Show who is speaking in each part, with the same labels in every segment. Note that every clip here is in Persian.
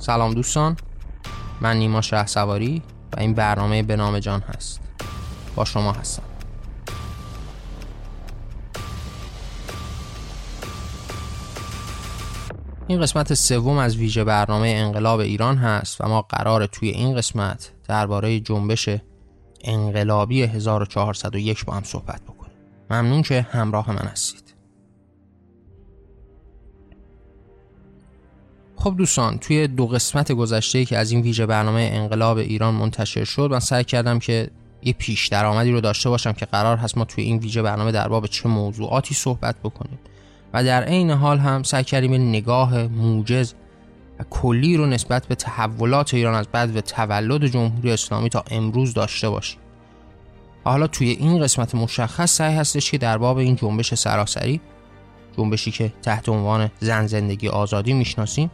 Speaker 1: سلام دوستان. من نیما شه سواری و این برنامه به نام جان هست. با شما هستم. این قسمت سوم از ویژه برنامه انقلاب ایران هست و ما قرار توی این قسمت درباره جنبش انقلابی 1401 با هم صحبت بکنیم. ممنون که همراه من هستید. خب دوستان توی دو قسمت گذشته که از این ویژه برنامه انقلاب ایران منتشر شد من سعی کردم که یه پیش درآمدی رو داشته باشم که قرار هست ما توی این ویژه برنامه در باب چه موضوعاتی صحبت بکنیم. و در عین حال هم سعی کردیم نگاه موجز و کلی رو نسبت به تحولات ایران از بعد و تولد جمهوری اسلامی تا امروز داشته باشیم. حالا توی این قسمت مشخص سعی هستش که در باب این جنبش سراسری جنبشی که تحت عنوان زن زندگی آزادی می‌شناسیم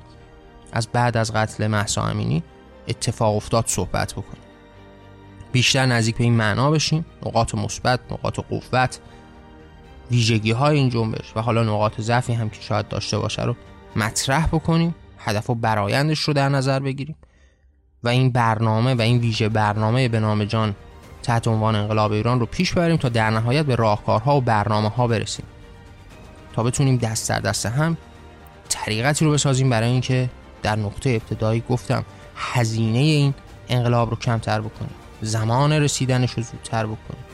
Speaker 1: از بعد از قتل محسا امینی اتفاق افتاد صحبت بکنیم. بیشتر نزدیک به این معنا بشیم. نقاط مثبت نقاط قوت ویژگی های این جنبش و حالا نقاط ضعفی هم که شاید داشته باشه رو مطرح بکنیم. هدف و برایندش رو در نظر بگیریم. و این برنامه و این ویژه برنامه به نام جان تحت عنوان انقلاب ایران رو پیش بریم تا در نهایت به راهکارها و برنامه ها برسیم. تا بتونیم دست در دست هم طریقتی رو بسازیم برای اینکه در نقطه ابتدایی گفتم هزینه این انقلاب رو کمتر بکنیم. زمان رسیدنش رو زودتر بکنیم.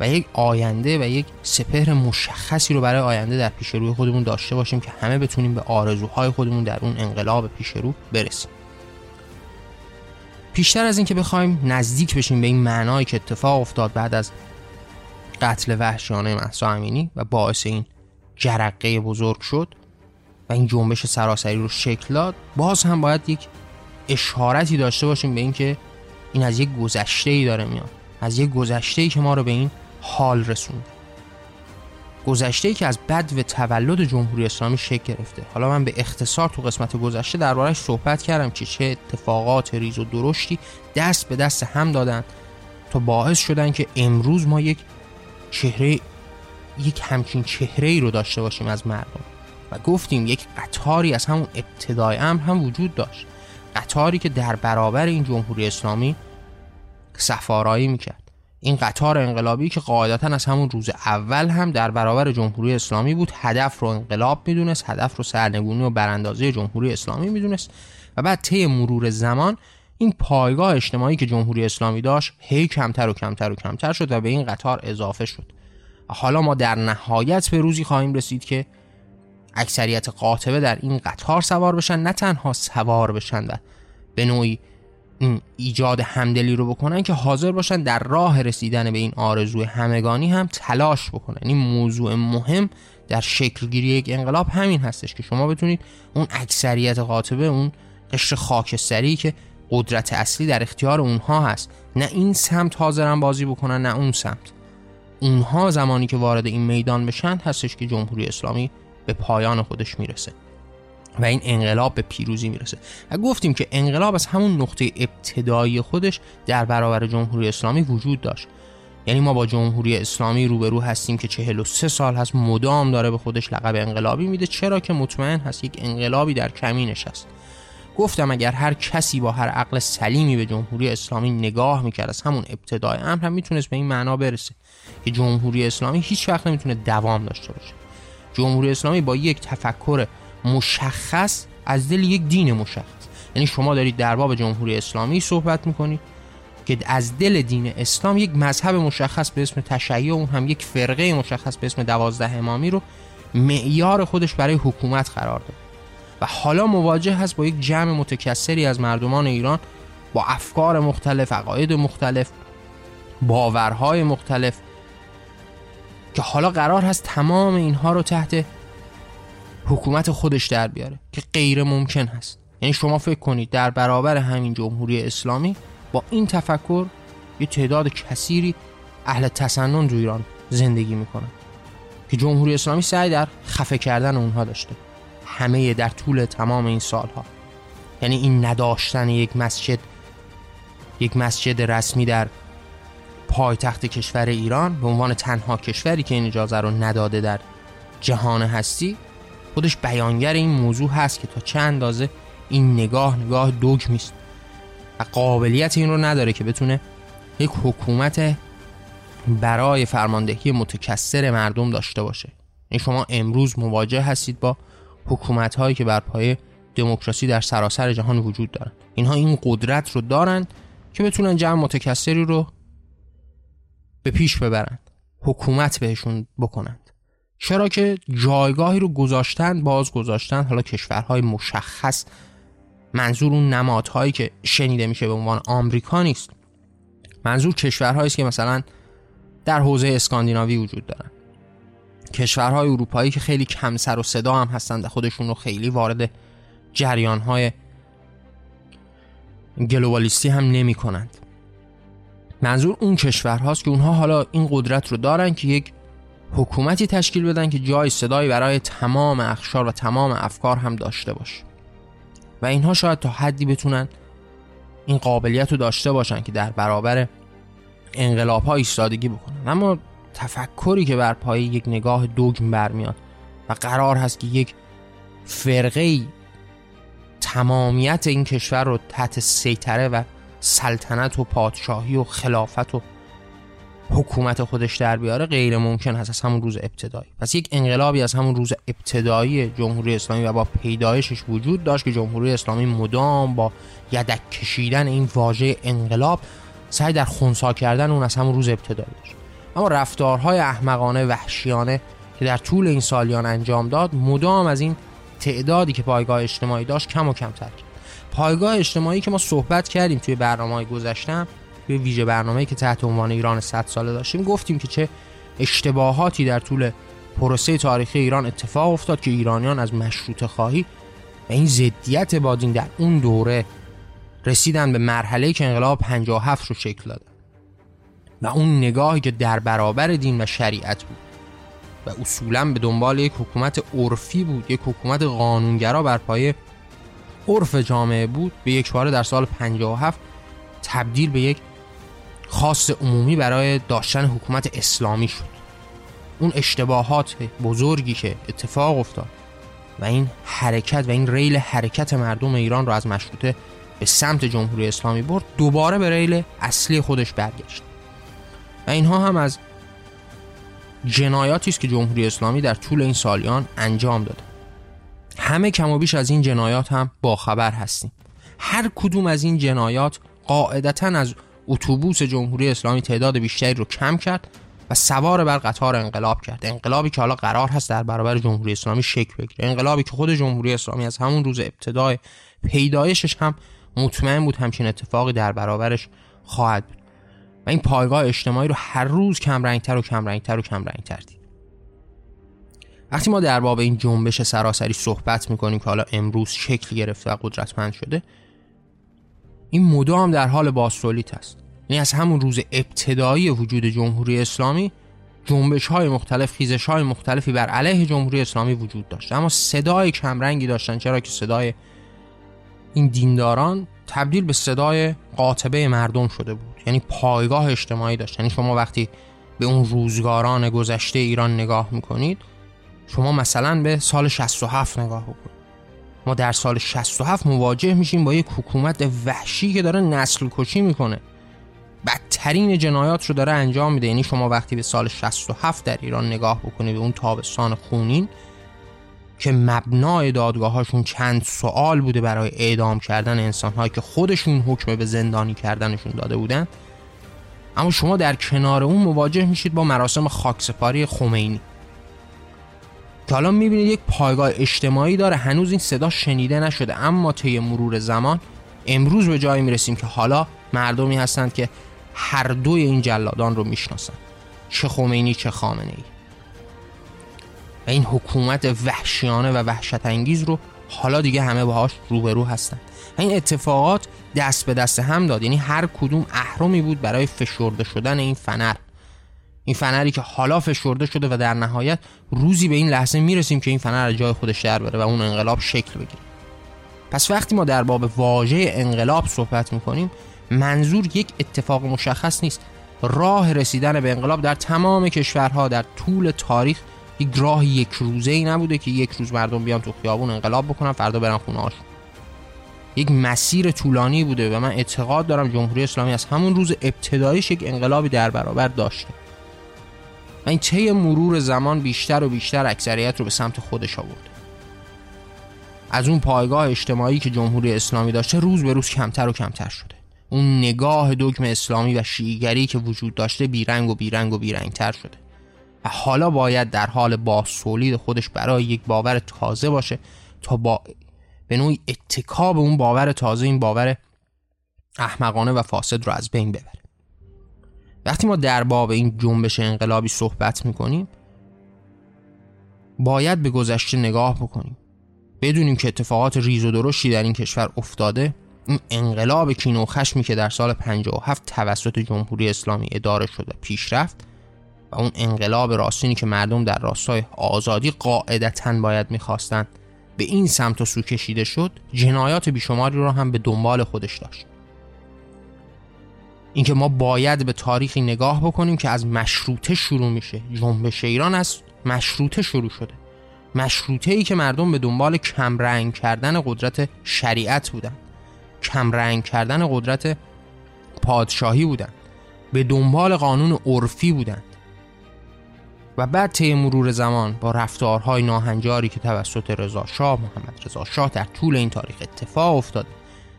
Speaker 1: و یک آینده و یک سپهر مشخصی رو برای آینده در پیش روی خودمون داشته باشیم که همه بتونیم به آرزوهای خودمون در اون انقلاب پیش رو برسیم. پیشتر از اینکه بخوایم نزدیک بشیم به این معنایی که اتفاق افتاد بعد از قتل وحشیانه محسا امینی و باعث این جرقه بزرگ شد و این جنبش سراسری رو شکل داد باز هم باید یک اشارتی داشته باشیم به اینکه این از یک گذشته ای داره میاد. از یک گذشته ای که ما رو به این حال رسوند. گذشته ای که از بد و تولد جمهوری اسلامی شکل گرفته. حالا من به اختصار تو قسمت گذشته دربارهش صحبت کردم که چه اتفاقات ریز و درشتی دست به دست هم دادن تا باعث شدن که امروز ما یک چهره یک همچین چهره ای رو داشته باشیم از مردم. و گفتیم یک قطاری از همون ابتدای امر هم وجود داشت. قطاری که در برابر این جمهوری اسلامی سفارایی می‌کرد. این قطار انقلابی که قاعدتا از همون روز اول هم در برابر جمهوری اسلامی بود هدف رو انقلاب می‌دونست هدف رو سرنگونی و براندازی جمهوری اسلامی می‌دونست و بعد طی مرور زمان این پایگاه اجتماعی که جمهوری اسلامی داشت هی کمتر و کمتر و کمتر شد و به این قطار اضافه شد. حالا ما در نهایت به روزی خواهیم رسید که اکثریت قاطبه در این قطار سوار بشن نه تنها سوار بشن و به نوعی ایجاد همدلی رو بکنن که حاضر باشن در راه رسیدن به این آرزوی همگانی هم تلاش بکنن. این موضوع مهم در شکلگیری یک انقلاب همین هستش که شما بتونید اون اکثریت قاطبه اون قشر خاکستری که قدرت اصلی در اختیار اونها هست نه این سمت حاضرن بازی بکنن نه اون سمت. اونها زمانی که وارد این میدان بشن هستش که جمهوری اسلامی به پایان خودش می‌رسه و این انقلاب به پیروزی می‌رسه. و گفتیم که انقلاب از همون نقطه ابتدایی خودش در برابر جمهوری اسلامی وجود داشت. یعنی ما با جمهوری اسلامی روبرو هستیم که 43 سال هست مدام داره به خودش لقب انقلابی میده چرا که مطمئن هست یک انقلابی در کمینش هست. گفتم اگر هر کسی با هر عقل سلیمی به جمهوری اسلامی نگاه می‌کرد از همون ابتدای امر هم می‌تونست به این معنا برسه که جمهوری اسلامی هیچ وقت نمی‌تونه دوام داشته باشه. جمهوری اسلامی با یک تفکر مشخص از دل یک دین مشخص. یعنی شما دارید در باب جمهوری اسلامی صحبت می‌کنید که از دل دین اسلام یک مذهب مشخص به اسم تشیع اون هم یک فرقه مشخص به اسم دوازده امامی رو معیار خودش برای حکومت قرار داد و حالا مواجه هست با یک جمع متکثری از مردمان ایران با افکار مختلف، عقاید مختلف، باورهای مختلف که حالا قرار هست تمام اینها رو تحت حکومت خودش در بیاره که غیر ممکن هست. یعنی شما فکر کنید در برابر همین جمهوری اسلامی با این تفکر یه تعداد کثیری اهل تسنن تو ایران زندگی می‌کنن. که جمهوری اسلامی سعی در خفه کردن اونها داشته. همه در طول تمام این سالها. یعنی این نداشتن یک مسجد یک مسجد رسمی در پایتخت کشور ایران به عنوان تنها کشوری که این اجازه رو نداده در جهان هستی خودش بیانگر این موضوع هست که تا چه اندازه این نگاه نگاه دوگمی است و قابلیت این رو نداره که بتونه یک حکومت برای فرماندهی متکثر مردم داشته باشه. این شما امروز مواجه هستید با حکومت هایی که بر پایه دموکراسی در سراسر جهان وجود دارن اینها این قدرت رو دارن که بتونن جمع متکثری رو به پیش ببرند. حکومت بهشون بکنند. چرا که جایگاهی رو گذاشتن باز گذاشتن حالا کشورهای مشخص. منظور اون نمادهایی که شنیده میشه به عنوان آمریکا نیست. منظور کشورهایی است که مثلا در حوزه اسکاندیناوی وجود دارن. کشورهای اروپایی که خیلی کم سر و صدا هم هستند خودشون رو خیلی وارد جریانهای گلوبالیستی هم نمی کنند منظور اون کشورهاست که اونها حالا این قدرت رو دارن که یک حکومتی تشکیل بدن که جای صدایی برای تمام اخشار و تمام افکار هم داشته باشه. و اینها شاید تا حدی بتونن این قابلیت رو داشته باشن که در برابر انقلاب ها ایستادگی بکنن. اما تفکری که بر پای یک نگاه دوگم برمیاد و قرار هست که یک فرقه تمامیت این کشور رو تحت سیطره و سلطنت و پادشاهی و خلافت و حکومت خودش در بیاره غیر ممکن هست. از همون روز ابتدایی. پس یک انقلابی از همون روز ابتدایی جمهوری اسلامی و با پیدایشش وجود داشت که جمهوری اسلامی مدام با یدک کشیدن این واژه انقلاب سعی در خونسا کردن اون از همون روز ابتدایی داشت. اما رفتارهای احمقانه وحشیانه که در طول این سالیان انجام داد مدام از این تعدادی که پایگاه اجتماعی داشت کم و کمتر کرد. پایگاه اجتماعی که ما صحبت کردیم توی برنامه های گذشتم توی ویژه برنامه‌ای که تحت عنوان ایران 100 ساله داشتیم گفتیم که چه اشتباهاتی در طول پروسه تاریخی ایران اتفاق افتاد که ایرانیان از مشروط خواهی و این ضدیت بادین در اون دوره رسیدن به مرحله که انقلاب 57 رو شکل داد و اون نگاهی که در برابر دین و شریعت بود. و اصولا به دنبال یک حکومت عرفی بود یک حکومت قانونگرا بر پایه عرف جامعه بود به یک باره در سال 57 تبدیل به یک خاص عمومی برای داشتن حکومت اسلامی شد. اون اشتباهات بزرگی که اتفاق افتاد و این حرکت و این ریل حرکت مردم ایران رو از مشروطه به سمت جمهوری اسلامی برد دوباره به ریل اصلی خودش برگشت. و اینها هم از جنایاتی است که جمهوری اسلامی در طول این سالیان انجام داده. همه کم و بیش از این جنایات هم باخبر هستیم. هر کدوم از این جنایات قاعدتا از اتوبوس جمهوری اسلامی تعداد بیشتری رو کم کرد و سوار بر قطار انقلاب کرد. انقلابی که حالا قرار هست در برابر جمهوری اسلامی شکل بگیره. انقلابی که خود جمهوری اسلامی از همون روز ابتدای پیدایشش هم مطمئن بود همچین اتفاقی در برابرش خواهد بود. و این پایگاه اجتماعی رو هر روز کم رنگتر و کم رنگتر و کم رنگتر دید. وقتی ما در باب این جنبش سراسری صحبت می‌کنیم که حالا امروز شکل گرفته و قدرتمند شده این مدام در حال باستولیت است. یعنی از همون روز ابتدایی وجود جمهوری اسلامی جنبش های مختلف خیزش های مختلفی بر علیه جمهوری اسلامی وجود داشت. اما صدای کمرنگی داشتن چرا که صدای این دینداران تبدیل به صدای قاطبه مردم شده بود. یعنی پایگاه اجتماعی داشت. یعنی شما وقتی به اون روزگاران گذشته ایران نگاه می‌کنید شما مثلا به سال 67 نگاه بکنید ما در سال 67 مواجه میشیم با یک حکومت وحشی که داره نسل کشی می‌کنه. بدترین جنایات رو داره انجام میده. یعنی شما وقتی به سال 67 در ایران نگاه بکنید به اون تابستان خونین که مبنای دادگاهاشون چند سوال بوده برای اعدام کردن انسانهایی که خودشون حکم به زندانی کردنشون داده بودن. اما شما در کنار اون مواجه میشید با مراسم خاکسپاری خمینی. که حالا می‌بینید یک پایگاه اجتماعی داره. هنوز این صدا شنیده نشده. اما طی مرور زمان امروز به جایی می‌رسیم که حالا مردمی هستند که هر دوی این جلادان رو می‌شناسند. چه خمینی چه خامنه ای و این حکومت وحشیانه و وحشت انگیز رو حالا دیگه همه باهاش روبرو هستن و این اتفاقات دست به دست هم داد. یعنی هر کدوم اهرمی بود برای فشرده شدن این فنر. این فنری که حالا فشرده شده و در نهایت روزی به این لحظه می‌رسیم که این فنر از جای خودش در بره و اون انقلاب شکل بگیره. پس وقتی ما در باب واژه انقلاب صحبت می‌کنیم منظور یک اتفاق مشخص نیست. راه رسیدن به انقلاب در تمام کشورها در طول تاریخ یک راه یک روزه ای نبوده که یک روز مردم بیان تو خیابون انقلاب بکنن فردا برن خونه یک مسیر طولانی بوده و من اعتقاد دارم جمهوری اسلامی از همون روز ابتدایش یک انقلابی در برابر داشته. و این طی مرور زمان بیشتر و بیشتر اکثریت رو به سمت خودش آورد. از اون پایگاه اجتماعی که جمهوری اسلامی داشته روز به روز کمتر و کمتر شده. اون نگاه دکم اسلامی و شیعیگری که وجود داشته بیرنگ و بیرنگ و بیرنگتر شده. و حالا باید در حال بازتولید خودش برای یک باور تازه باشه تا با به نوعی اتکاب اون باور تازه این باور احمقانه و فاسد رو از بین ببره. وقتی ما در باب این جنبش انقلابی صحبت می‌کنیم باید به گذشته نگاه بکنیم. بدونیم که اتفاقات ریز و درشتی در این کشور افتاده. این انقلاب کین و خشمی که در سال 57 توسط جمهوری اسلامی اداره شد و پیش رفت و اون انقلاب راستینی که مردم در راستای آزادی قاعدتا باید می‌خواستند به این سمت و سو کشیده شد جنایات بیشماری رو هم به دنبال خودش داشت. اینکه ما باید به تاریخی نگاه بکنیم که از مشروطه شروع میشه. جنبش ایران از مشروطه شروع شده. مشروطه ای که مردم به دنبال کمرنگ کردن قدرت شریعت بودن. کمرنگ کردن قدرت پادشاهی بودن. به دنبال قانون عرفی بودند و بعد طی مرور زمان با رفتارهای ناهنجاری که توسط رضا شاه محمد رضا شاه در طول این تاریخ اتفاق افتاده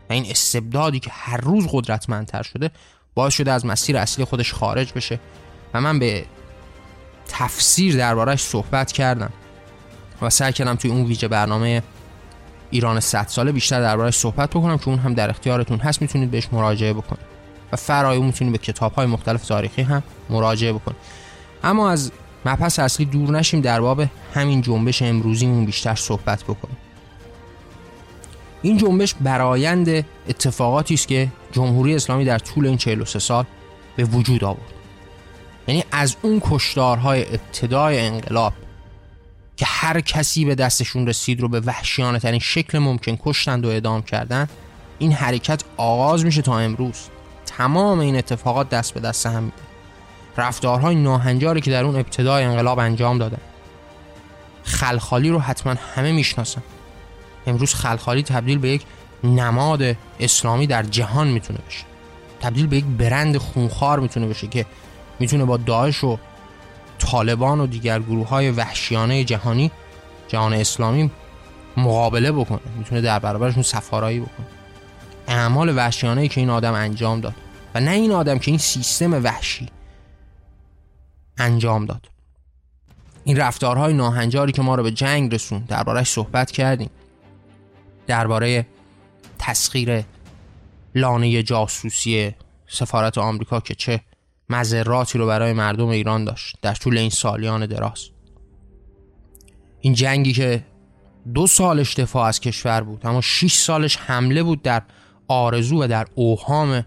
Speaker 1: و این استبدادی که هر روز قدرتمندتر شده باعث شده از مسیر اصلی خودش خارج بشه و من به تفسیر دربارهش صحبت کردم و سعی کردم توی اون ویژه برنامه ایران 100 ساله بیشتر دربارهش صحبت بکنم که اون هم در اختیارتون هست می‌تونید بهش مراجعه بکنید و فرای می‌تونید به کتاب های مختلف تاریخی هم مراجعه بکنید. اما از مبحث اصلی دور نشیم در باب همین جنبش امروزیمون بیشتر صحبت بکنیم. این جنبش برایند اتفاقاتی است که جمهوری اسلامی در طول این 43 سال به وجود آورد. یعنی از اون کشدارهای ابتدای انقلاب که هر کسی به دستشون رسید رو به وحشیانه ترین شکل ممکن کشتند و اعدام کردن این حرکت آغاز میشه تا امروز. تمام این اتفاقات دست به دست هم میده رفتارهای ناهنجاری که در اون ابتدای انقلاب انجام دادن. خلخالی رو حتما همه می‌شناسن. امروز خلخالی تبدیل به یک نماد اسلامی در جهان می‌تونه بشه. تبدیل به یک برند خونخوار می‌تونه بشه که می‌تونه با داعش و طالبان و دیگر گروه های وحشیانه جهانی جهان اسلامی مقابله بکنه. می‌تونه در برابرشون سفارایی بکنه. اعمال وحشیانه ای که این آدم انجام داد و نه این آدم که این سیستم وحشی انجام داد. این رفتارهای ناهنجاری که ما رو به جنگ رسون دربارهش صحبت کردیم. درباره تسخیر لانه جاسوسی سفارت آمریکا که چه مذراتی رو برای مردم ایران داشت در طول این سالیان دراز. این جنگی که دو سالش دفاع از کشور بود اما 6 سالش حمله بود در آرزو و در اوهام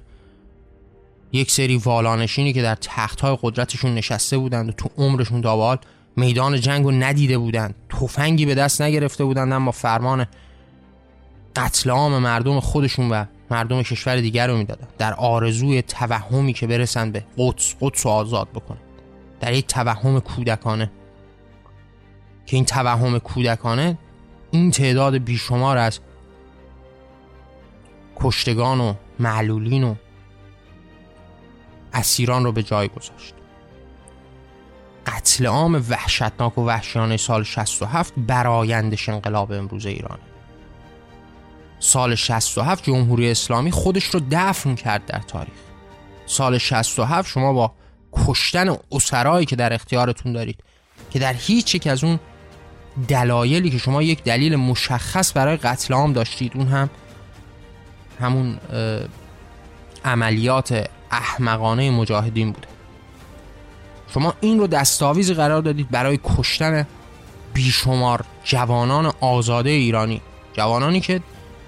Speaker 1: یک سری والانشینی که در تخت های قدرتشون نشسته بودند و تو عمرشون داوال میدان جنگ رو ندیده بودند. تفنگی به دست نگرفته بودند اما فرمان قتل عام مردم خودشون و مردم کشور دیگر رو می‌دادن. در آرزوی توهمی که برسن به قدس قدس رو آزاد بکنن. در یک توهم کودکانه. که این توهم کودکانه این تعداد بیشمار از کشتگان و معلولین و اسیران رو به جای گذاشت. قتل عام وحشتناک و وحشیانه سال 67 برایندش انقلاب امروز ایرانه. سال 67 جمهوری اسلامی خودش رو دفن کرد در تاریخ. سال 67 شما با کشتن اسرایی که در اختیارتون دارید که در هیچ یک از اون دلایلی که شما یک دلیل مشخص برای قتل عام داشتید اون هم همون عملیات احمقانه مجاهدین بوده. شما این رو دستاویزی قرار دادید برای کشتن بیشمار جوانان آزاده ایرانی. جوانانی که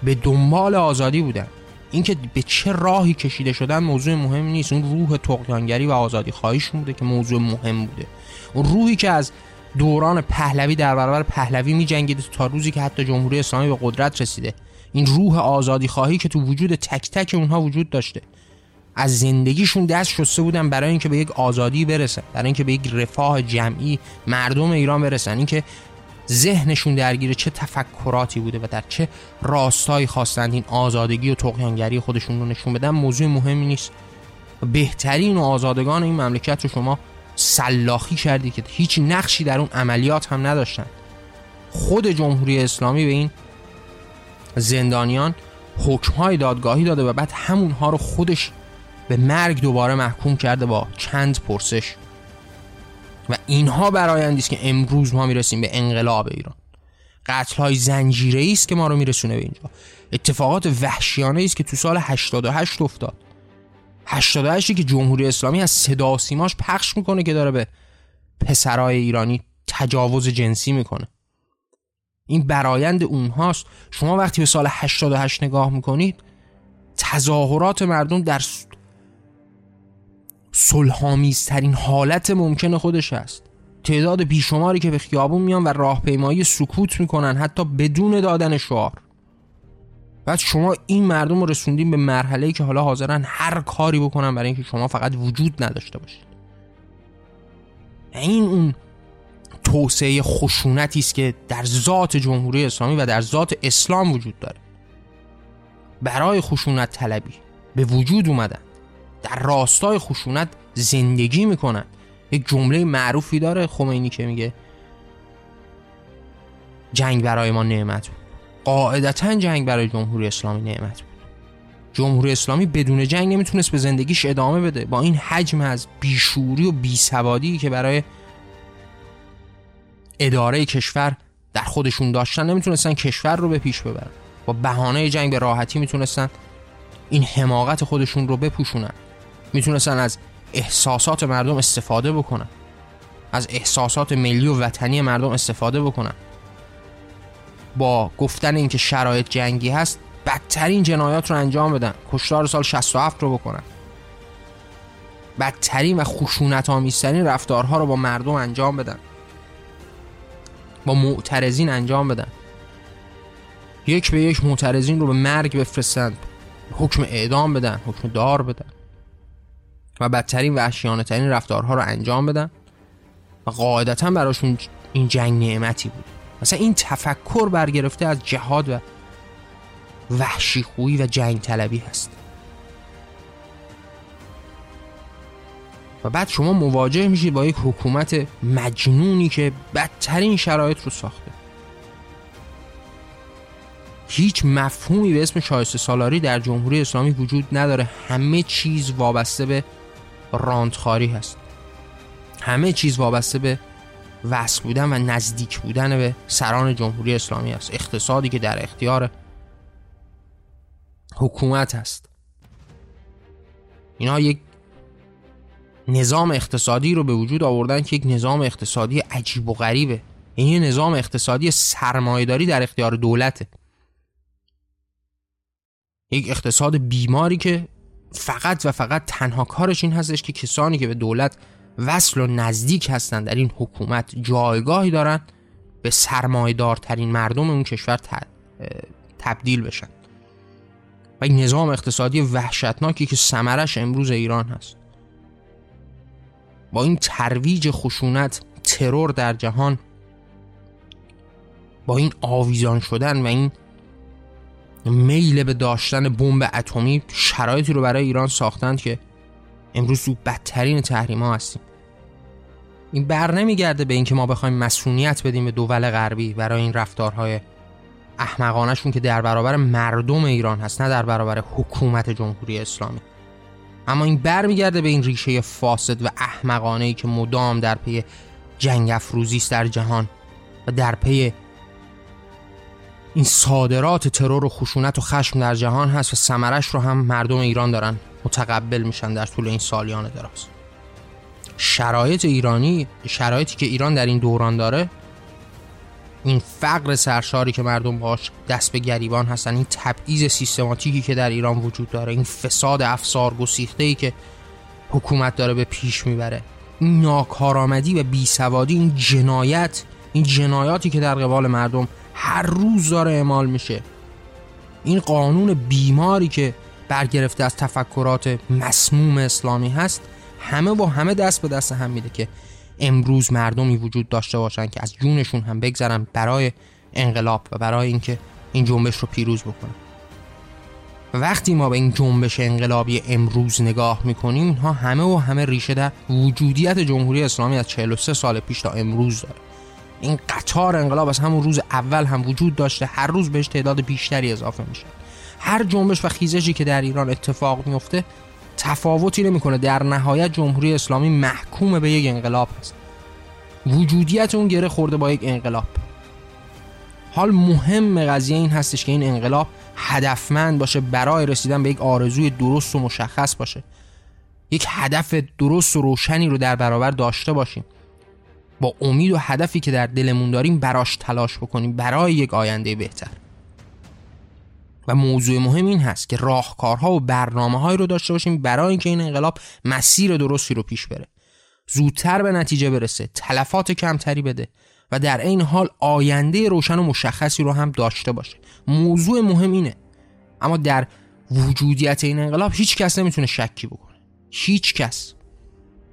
Speaker 1: به دنبال آزادی بودن. اینکه به چه راهی کشیده شدن موضوع مهم نیست. اون روح تقیانگری و آزادی خواهیشون بوده که موضوع مهم بوده. اون روحی که از دوران پهلوی در برابر پهلوی می جنگیده تا روزی که حتی جمهوری اسلامی به قدرت رسیده. این روح آزادی خواهی که تو وجود تک تک اونها وجود داشته. از زندگیشون دست شسته بودن برای اینکه به یک آزادی برسن برای اینکه به یک رفاه جمعی مردم ایران برسن. اینکه ذهنشون درگیر چه تفکراتی بوده و در چه راستایی خواستند این آزادگی و تقیانگری خودشون رو نشون بدن موضوع مهمی نیست. بهترین و آزادگان این مملکت رو شما سلاخی کردی که هیچ نقشی در اون عملیات هم نداشتن. خود جمهوری اسلامی به این زندانیان حکمهای دادگاهی داده و بعد همونها رو خودش به مرگ دوباره محکوم کرده با چند پرسش. و اینها برایندی است که امروز ما می‌رسیم به انقلاب ایران. قتل های زنجیره است که ما رو میرسونه به اینجا. اتفاقات وحشیانه است که تو سال 88 افتاد. 88 که جمهوری اسلامی از صدا سیماش پخش می‌کنه که داره به پسرای ایرانی تجاوز جنسی می‌کنه. این برایند اونهاست. شما وقتی به سال 88 نگاه می‌کنید تظاهرات مردم در صلحآمیزترین حالت ممکن خودش است. تعداد بیشماری که به خیابون میان و راهپیمایی سکوت می‌کنن حتی بدون دادن شعار. بعد شما این مردم رو رسوندین به مرحله که حالا حاضرن هر کاری بکنن برای اینکه شما فقط وجود نداشته باشید. این اون توسعه خشونتی است که در ذات جمهوری اسلامی و در ذات اسلام وجود داره. برای خشونت طلبی به وجود اومدن. در راستای خشونت زندگی می‌کنن. یک جمله معروفی داره خمینی که میگه جنگ برای ما نعمت بود. قاعدتا جنگ برای جمهوری اسلامی نعمت بود. جمهوری اسلامی بدون جنگ نمی‌تونست به زندگیش ادامه بده. با این حجم از بیشوری و بیسوادی که برای اداره کشور در خودشون داشتن نمی‌تونستن کشور رو به پیش ببرن. با بهانه جنگ به راحتی می‌تونستن این حماقت خودشون رو بپوشونن. می‌تونستن از احساسات مردم استفاده بکنن. از احساسات ملی و وطنی مردم استفاده بکنن. با گفتن اینکه شرایط جنگی هست بدترین جنایات رو انجام بدن. کشتار سال 67 رو بکنن. بدترین و خشونت آمیزترین رفتارها رو با مردم انجام بدن. با معترضین انجام بدن. یک به یک معترضین رو به مرگ بفرستند حکم اعدام بدن حکم دار بدن. و بدترین وحشیانه ترین رفتارها رو انجام بدن. و قاعدتا براشون این جنگ نعمتی بود. مثلا این تفکر برگرفته از جهاد و وحشی خویی و جنگ طلبی هست. و بعد شما مواجه میشید با یک حکومت مجنونی که بدترین شرایط رو ساخته. هیچ مفهومی به اسم شایسته سالاری در جمهوری اسلامی وجود نداره. همه چیز وابسته به راندخاری هست. همه چیز وابسته به وصل بودن و نزدیک بودن به سران جمهوری اسلامی است. اقتصادی که در اختیار حکومت است اینا یک نظام اقتصادی رو به وجود آوردن که یک نظام اقتصادی عجیب و غریبه. این یه نظام اقتصادی سرمایهداری در اختیار دولته. یک اقتصاد بیماری که فقط و فقط تنها کارش این هستش که کسانی که به دولت وصل و نزدیک هستند در این حکومت جایگاهی دارن به سرمایدارترین مردم اون کشور تبدیل بشن. و این نظام اقتصادی وحشتناکی که سمرش امروز ایران هست. با این ترویج خشونت ترور در جهان با این آویزان شدن و این میل به داشتن بمب اتمی شرایطی رو برای ایران ساختند که امروز تو بدترین تحریم ها هستیم. این بر نمیگرده به اینکه ما بخوایم مسئولیت بدیم به دول غربی برای این رفتارهای احمقانشون که در برابر مردم ایران هست نه در برابر حکومت جمهوری اسلامی. اما این برمیگرده به این ریشه فاسد و احمقانه ای که مدام در پی جنگ افروزی است در جهان و در پی این صادرات ترور و خشونت و خشم در جهان هست و سمرش رو هم مردم ایران دارن. متقبل میشن در طول این سالیان دراز. شرایط ایرانی شرایطی که ایران در این دوران داره این فقر سرشاری که مردم باش دست به گریبان هستن این تبعیض سیستماتیکی که در ایران وجود داره این فساد افسار گسیخته ای که حکومت داره به پیش می‌بره این ناکارآمدی و بیسوادی این جنایت این جنایاتی که در قبال مردم هر روز داره اعمال میشه. این قانون بیماری که برگرفته از تفکرات مسموم اسلامی هست همه با همه دست به دست هم میده که امروز مردمی وجود داشته باشن که از جونشون هم بگذرن برای انقلاب و برای اینکه این جنبش رو پیروز بکنن. وقتی ما به این جنبش انقلابی امروز نگاه می‌کنیم اینها همه و همه ریشه در وجودیت جمهوری اسلامی از 43 سال پیش تا امروز داره. این قطار انقلاب از همون روز اول هم وجود داشته هر روز بهش تعداد بیشتری اضافه میشه. هر جنبش و خیزشی که در ایران اتفاق میفته تفاوتی نمی‌کنه. در نهایت جمهوری اسلامی محکوم به یک انقلاب هست وجودیت اون گره خورده با یک انقلاب. حال مهم قضیه این هستش که این انقلاب هدفمند باشه برای رسیدن به یک آرزوی درست و مشخص باشه. یک هدف درست و روشنی رو در برابر داشته باشیم. با امید و هدفی که در دلمون داریم براش تلاش بکنیم. برای یک آینده بهتر. و موضوع مهم این هست که راهکارها و برنامه هایی رو داشته باشیم برای اینکه این انقلاب مسیر درستی رو پیش بره. زودتر به نتیجه برسه تلفات کمتری بده و در این حال آینده روشن و مشخصی رو هم داشته باشه. موضوع مهم اینه. اما در وجودیت این انقلاب هیچ کس نمی‌تونه شکی بکنه. هیچ کس.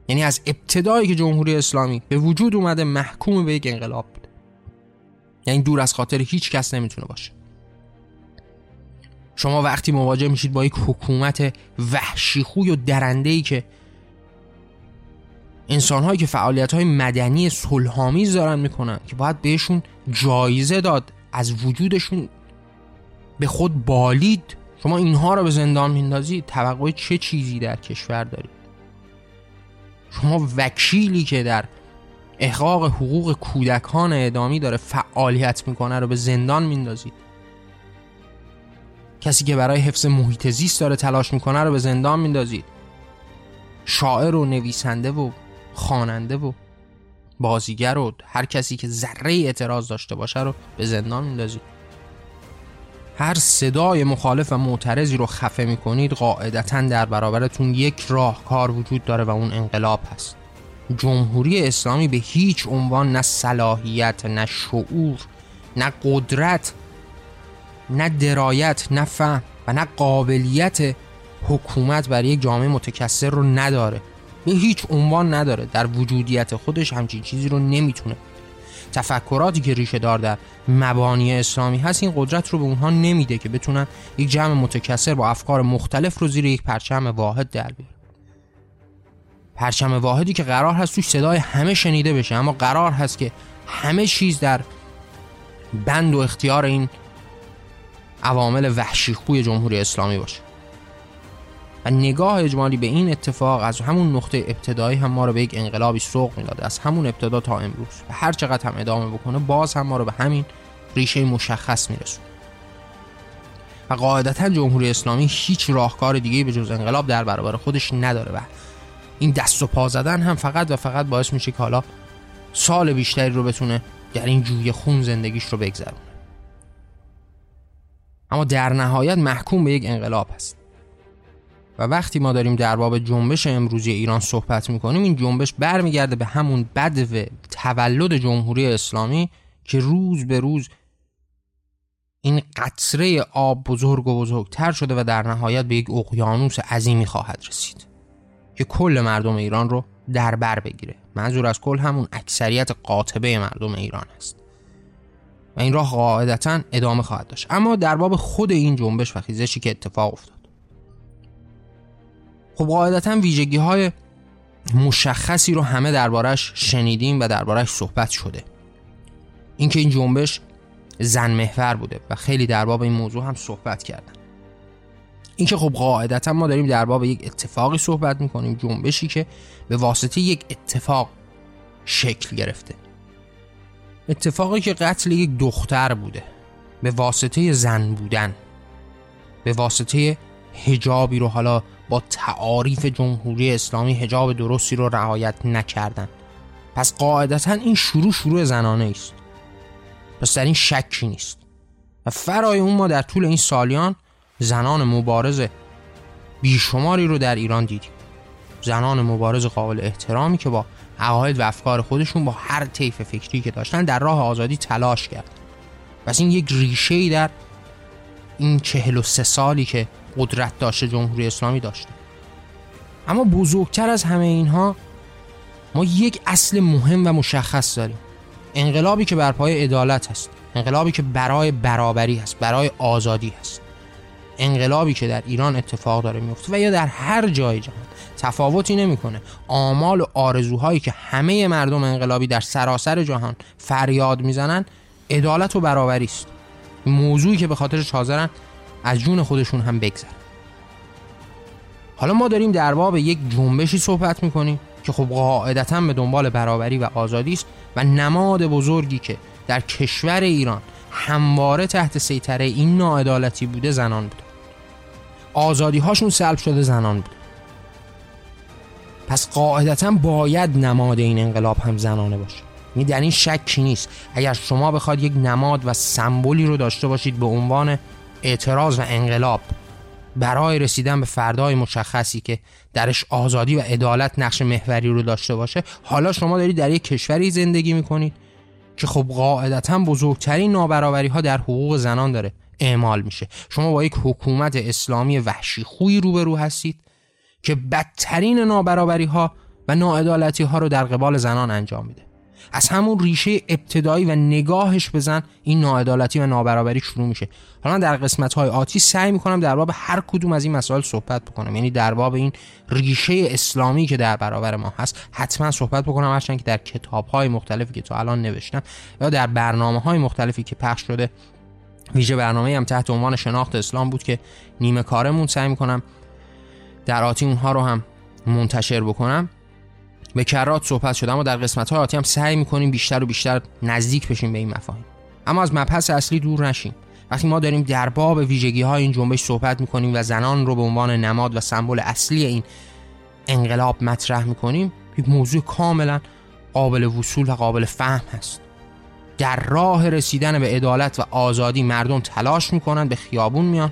Speaker 1: یعنی از ابتدایی که جمهوری اسلامی به وجود اومده محکوم به یک انقلاب بوده. یعنی دور از خاطر هیچ کس نمی‌تونه باشه. شما وقتی مواجه میشید با یک حکومت وحشی خوی و درنده ای که انسان هایی که فعالیت های مدنی صلحآمیز دارن می‌کنن که باید بهشون جایزه داد از وجودشون به خود بالید شما اینها رو به زندان میندازید توقع چه چیزی در کشور دارید؟ شما وکیلی که در احقاق حقوق کودکان اعدامی داره فعالیت می‌کنه رو به زندان میندازید. کسی که برای حفظ محیط زیست داره تلاش می‌کنه رو به زندان میندازید. شاعر و نویسنده و خواننده و بازیگر و هر کسی که ذره اعتراض داشته باشه رو به زندان میندازید. هر صدای مخالف و معترضی رو خفه می‌کنید قاعدتا در برابرتون یک راهکار وجود داره و اون انقلاب هست. جمهوری اسلامی به هیچ عنوان نه صلاحیت نه شعور نه قدرت نه درایت نه فهم و نه قابلیت حکومت برای یک جامعه متکثر رو نداره. به هیچ عنوان نداره. در وجودیت خودش همچین چیزی رو نمی‌تونه تفکراتی که ریشه دار در مبانی اسلامی هست این قدرت رو به اونها نمیده که بتونن یک جمع متکثر با افکار مختلف رو زیر یک پرچم واحد در بیارن. پرچم واحدی که قرار هست توش صدای همه شنیده بشه اما قرار هست که همه چیز در بند و اختیار این عوامل وحشی خوی جمهوری اسلامی باشه. و نگاه اجمالی به این اتفاق از همون نقطه ابتدایی هم ما رو به یک انقلابی سوق می‌داده از همون ابتدا تا امروز. و هر چقدر هم ادامه بکنه باز هم ما رو به همین ریشه مشخص میرسونه. و قاعدتا جمهوری اسلامی هیچ راهکار دیگه به جز انقلاب در برابر خودش نداره و این دست و پا زدن هم فقط و فقط باعث میشه که حالا سال بیشتری رو بتونه در این جوی خون زندگیش رو بگذرونه. اما در نهایت محکوم به یک انقلاب هست. و وقتی ما داریم در باب جنبش امروزی ایران صحبت می‌کنیم این جنبش برمیگرده به همون بدو تولد جمهوری اسلامی که روز به روز این قطره آب بزرگ و بزرگتر شده و در نهایت به یک اقیانوس عظیمی خواهد رسید که کل مردم ایران رو در بر بگیره. منظور از کل همون اکثریت قاطبه مردم ایران است. و این راه قاعدتا ادامه خواهد داشت. اما در باب خود این جنبش و خیزشی که اتفاق افتاد خب قاعدتا ویژگی های مشخصی رو همه دربارش شنیدیم و دربارش صحبت شده. اینکه این جنبش زن محور بوده و خیلی در باب این موضوع هم صحبت کردن. اینکه خب قاعدتا ما داریم در باب یک اتفاقی صحبت می‌کنیم جنبشی که به واسطه یک اتفاق شکل گرفته. اتفاقی که قتل یک دختر بوده به واسطه زن بودن به واسطه هجابی رو حالا با تعاریف جمهوری اسلامی هجاب درستی رو رعایت نکردن. پس قاعدتا این شروع شروع زنانه است پس در این شکی نیست. و فرای اون ما در طول این سالیان زنان مبارز بیشماری رو در ایران دیدیم. زنان مبارز قابل احترامی که با عقاید و افکار خودشون با هر طیف فکری که داشتن در راه آزادی تلاش کرد پس این یک ریشه در این چهل و سه سالی که قدرت داشته جمهوری اسلامی داشته. اما بزرگتر از همه اینها ما یک اصل مهم و مشخص داریم. انقلابی که بر پای عدالت هست انقلابی که برای برابری هست برای آزادی هست. انقلابی که در ایران اتفاق داره میفته و یا در هر جای جهان. تفاوتی نمی‌کنه. آمال و آرزوهایی که همه مردم انقلابی در سراسر جهان فریاد می‌زنن عدالت و برابری است. موضوعی که به خاطرش حاضرن از جون خودشون هم بگذرن حالا ما داریم در باب یک جنبشی صحبت می‌کنیم که خب قاعدتا به دنبال برابری و آزادی است و نماد بزرگی که در کشور ایران همواره تحت سیطره این ناعدالتی بوده زنان بوده. آزادی هاشون سلب شده زنان بوده. پس قاعدتا باید نماد این انقلاب هم زنانه باشه. یعنی در این شکی نیست. اگر شما بخواد یک نماد و سمبولی رو داشته باشید به عنوان اعتراض و انقلاب برای رسیدن به فردای مشخصی که درش آزادی و عدالت نقش محوری رو داشته باشه حالا شما دارید در یک کشوری زندگی می‌کنید که خب قاعدتا بزرگترین نابرابری ها در حقوق زنان داره اعمال میشه. شما با یک حکومت اسلامی وحشی خویی روبرو هستید که بدترین نابرابری ها و ناعدالتی ها رو در قبال زنان انجام میده. از همون ریشه ابتدایی و نگاهش بزن این ناعدالتی و نابرابری شروع میشه. حالا در قسمت های آتی سعی می‌کنم در باب هر کدوم از این مسائل صحبت بکنم. یعنی در باب این ریشه اسلامی که در برابر ما هست حتما صحبت بکنم هرچند که در کتاب های مختلفی که تا الان نوشتم یا در برنامه های مختلفی که پخش شده ویژه برنامه هم تحت عنوان شناخت اسلام بود که نیمه کارمون سعی می‌کنم در آتی اونها رو هم منتشر بکنم. به کرات صحبت شده اما در قسمت های آتی هم سعی می‌کنیم بیشتر و بیشتر نزدیک بشیم به این مفاهیم. اما از مبحث اصلی دور نشیم. وقتی ما داریم در باب ویژگی های این جنبش صحبت می‌کنیم و زنان رو به عنوان نماد و سمبل اصلی این انقلاب مطرح می‌کنیم یک موضوع کاملا قابل وصول و قابل فهم هست. در راه رسیدن به عدالت و آزادی مردم تلاش می‌کنن به خیابون میان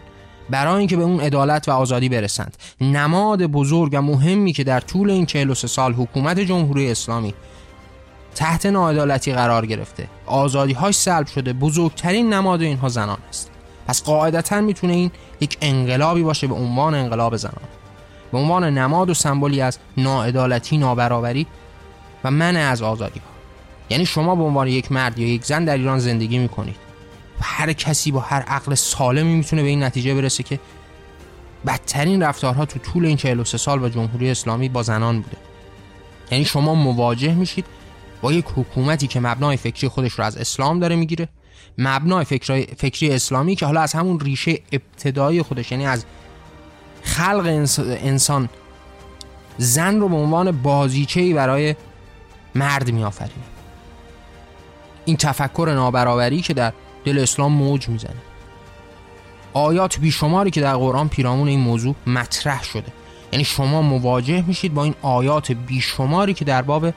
Speaker 1: برای اینکه به اون عدالت و آزادی برسند. نماد بزرگ و مهمی که در طول این 43 سال حکومت جمهوری اسلامی تحت ناعدالتی قرار گرفته. آزادی های سلب شده. بزرگترین نماد اینها زنان است. پس قاعدتا می‌تونه این یک انقلابی باشه به عنوان انقلاب زنان. به عنوان نماد و سمبولی از ناعدالتی نابرابری و منع از آزادی ها یعنی شما به عنوان یک مرد یا یک زن در ایران زندگی می‌کنید. هر کسی با هر عقل سالمی می‌تونه به این نتیجه برسه که بدترین رفتارها تو طول این 43 سال با جمهوری اسلامی با زنان بوده. یعنی شما مواجه میشید با یک حکومتی که مبنای فکری خودش رو از اسلام داره می‌گیره مبنای فکری, فکری اسلامی که حالا از همون ریشه ابتدایی خودش یعنی از خلق انسان زن رو به عنوان بازیچه‌ای برای مرد میآفرینه. این تفکر نابرابری که در دل اسلام موج می‌زنه. آیات بیشماری که در قرآن پیرامون این موضوع مطرح شده. یعنی شما مواجه میشید با این آیات بیشماری که در باب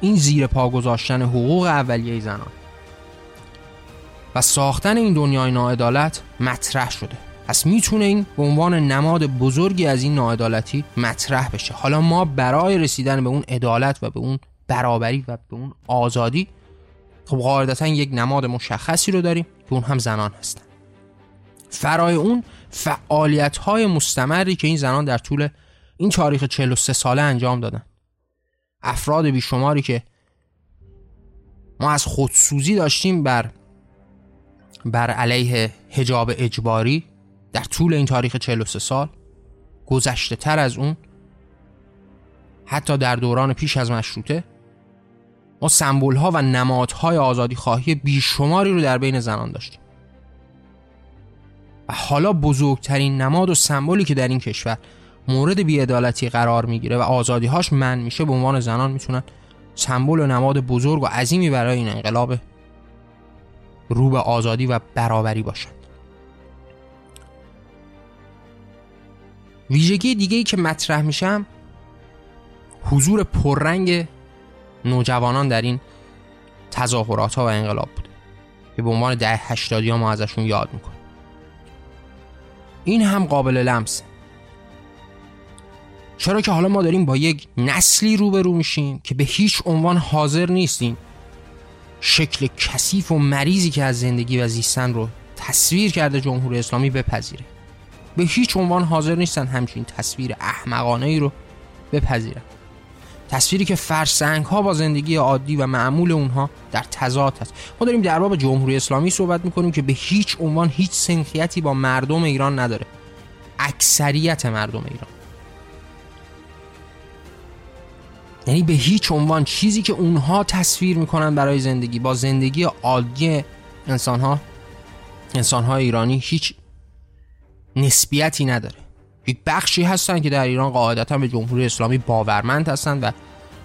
Speaker 1: این زیر پا گذاشتن حقوق اولیه زنان. و ساختن این دنیای ناعدالت مطرح شده. پس می‌تونه این به عنوان نماد بزرگی از این ناعدالتی مطرح بشه. حالا ما برای رسیدن به اون عدالت و به اون برابری و به اون آزادی خب قاعدتا یک نماد مشخصی رو داریم که اون هم زنان هستن. فرای اون فعالیت های مستمری که این زنان در طول این تاریخ 43 ساله انجام دادن. افراد بیشماری که ما از خودسوزی داشتیم بر بر علیه هجاب اجباری در طول این تاریخ 43 سال گذشته تر از اون حتی در دوران پیش از مشروطه ما سمبول ها و نمادهای آزادی خواهی بیشماری رو در بین زنان داشتیم. و حالا بزرگترین نماد و سمبولی که در این کشور مورد بیعدالتی قرار می‌گیره و آزادی هاش من میشه به عنوان زنان می‌تونن سمبل و نماد بزرگ و عظیمی برای این انقلاب رو به آزادی و برابری باشند. ویژگی دیگه ای که مطرح میشم حضور پررنگ نوجوانان در این تظاهرات ها و انقلاب بوده. که به عنوان ده هشتادی ها ما ازشون یاد می‌کنیم. این هم قابل لمس چرا که حالا ما داریم با یک نسلی روبرو میشیم که به هیچ عنوان حاضر نیستیم شکل کثیف و مریضی که از زندگی و زیستن رو تصویر کرده جمهوری اسلامی بپذیره. به هیچ عنوان حاضر نیستن همچین تصویر احمقانه ای رو بپذیرن. تصویری که فرسنگ ها با زندگی عادی و معمول اونها در تضاد هست. ما داریم در باب جمهوری اسلامی صحبت می‌کنیم که به هیچ عنوان هیچ سنخیتی با مردم ایران نداره. اکثریت مردم ایران. یعنی به هیچ عنوان چیزی که اونها تصویر می‌کنن برای زندگی با زندگی عادی انسان ها انسان های ایرانی هیچ نسبیتی نداره. یک بخشی هستن که در ایران قاعدتا به جمهوری اسلامی باورمند هستند و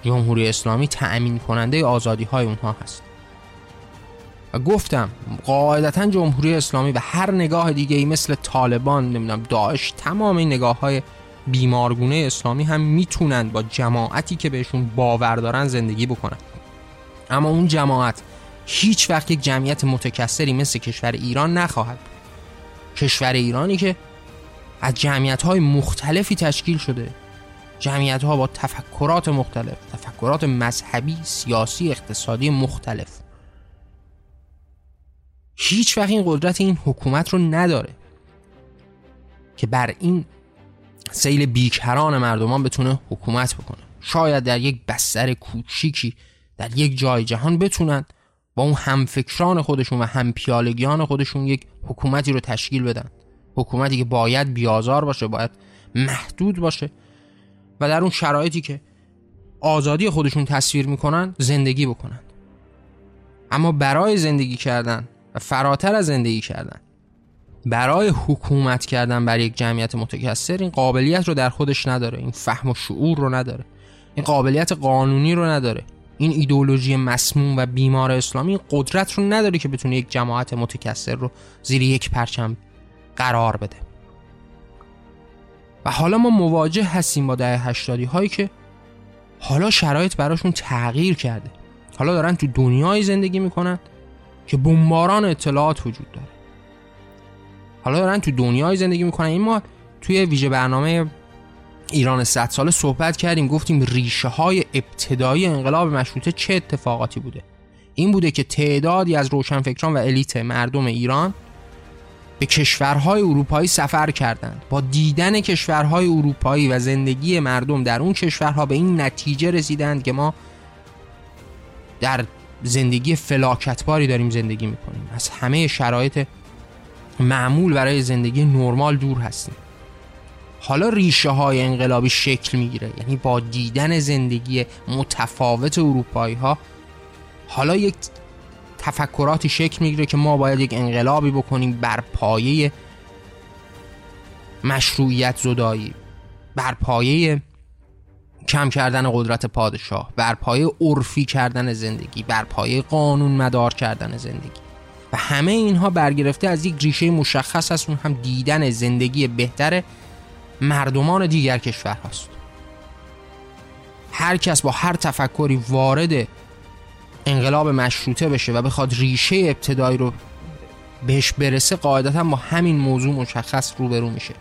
Speaker 1: جمهوری اسلامی تأمین کننده آزادی های اونها هست. و گفتم قاعدتا جمهوری اسلامی و هر نگاه دیگه ای مثل طالبان نمی‌دونم داعش تمام این نگاه های بیمارگونه اسلامی هم می‌تونن با جماعتی که بهشون باور دارن زندگی بکنن. اما اون جماعت هیچ وقت یک جمعیت متکثری مثل کشور ایران نخواهد کشور ایرانی که از جمعیت های مختلفی تشکیل شده. جمعیت ها با تفکرات مختلف تفکرات مذهبی، سیاسی، اقتصادی مختلف. هیچ وقت این قدرت این حکومت رو نداره که بر این سیل بیکران مردمان بتونه حکومت بکنه. شاید در یک بستر کوچیکی در یک جای جهان بتونن با اون همفکران خودشون و همپیالگیان خودشون یک حکومتی رو تشکیل بدن. حکومتی که باید بیازار باشه باید محدود باشه. و در اون شرایطی که آزادی خودشون تصویر می‌کنن زندگی بکنن. اما برای زندگی کردن و فراتر از زندگی کردن برای حکومت کردن بر یک جمعیت متکثر این قابلیت رو در خودش نداره این فهم و شعور رو نداره این قابلیت قانونی رو نداره این ایدولوژی مسموم و بیمار اسلامی قدرت رو نداره که بتونه یک جماعت متکثر رو زیر یک پرچم قرار بده. و حالا ما مواجه هستیم با دهه هشتادی هایی که حالا شرایط براشون تغییر کرده. حالا دارن تو دنیای زندگی می‌کنن که بمباران اطلاعات وجود داره. حالا دارن تو دنیای زندگی می‌کنن. این ما توی ویژه برنامه ایران 100 ساله صحبت کردیم گفتیم ریشه های ابتدایی انقلاب مشروطه چه اتفاقاتی بوده؟ این بوده که تعدادی از روشنفکران و الیت مردم ایران به کشورهای اروپایی سفر کردند. با دیدن کشورهای اروپایی و زندگی مردم در اون کشورها به این نتیجه رسیدند که ما در زندگی فلاکتباری داریم زندگی می‌کنیم. از همه شرایط معمول برای زندگی نرمال دور هستیم. حالا ریشه های انقلابی شکل می‌گیره. یعنی با دیدن زندگی متفاوت اروپایی ها حالا یک تفکراتی شکل می‌گیره که ما باید یک انقلابی بکنیم بر پایه مشروعیت زدایی بر پایه کم کردن قدرت پادشاه بر پایه عرفی کردن زندگی بر پایه قانون مدار کردن زندگی. و همه اینها برگرفته از یک ریشه مشخص است اون هم دیدن زندگی بهتر مردمان دیگر کشور هست هر کس با هر تفکری وارد انقلاب مشروطه بشه و بخواد ریشه ابتدایی رو بهش برسه قاعدتا با همین موضوع مشخص روبرو میشه.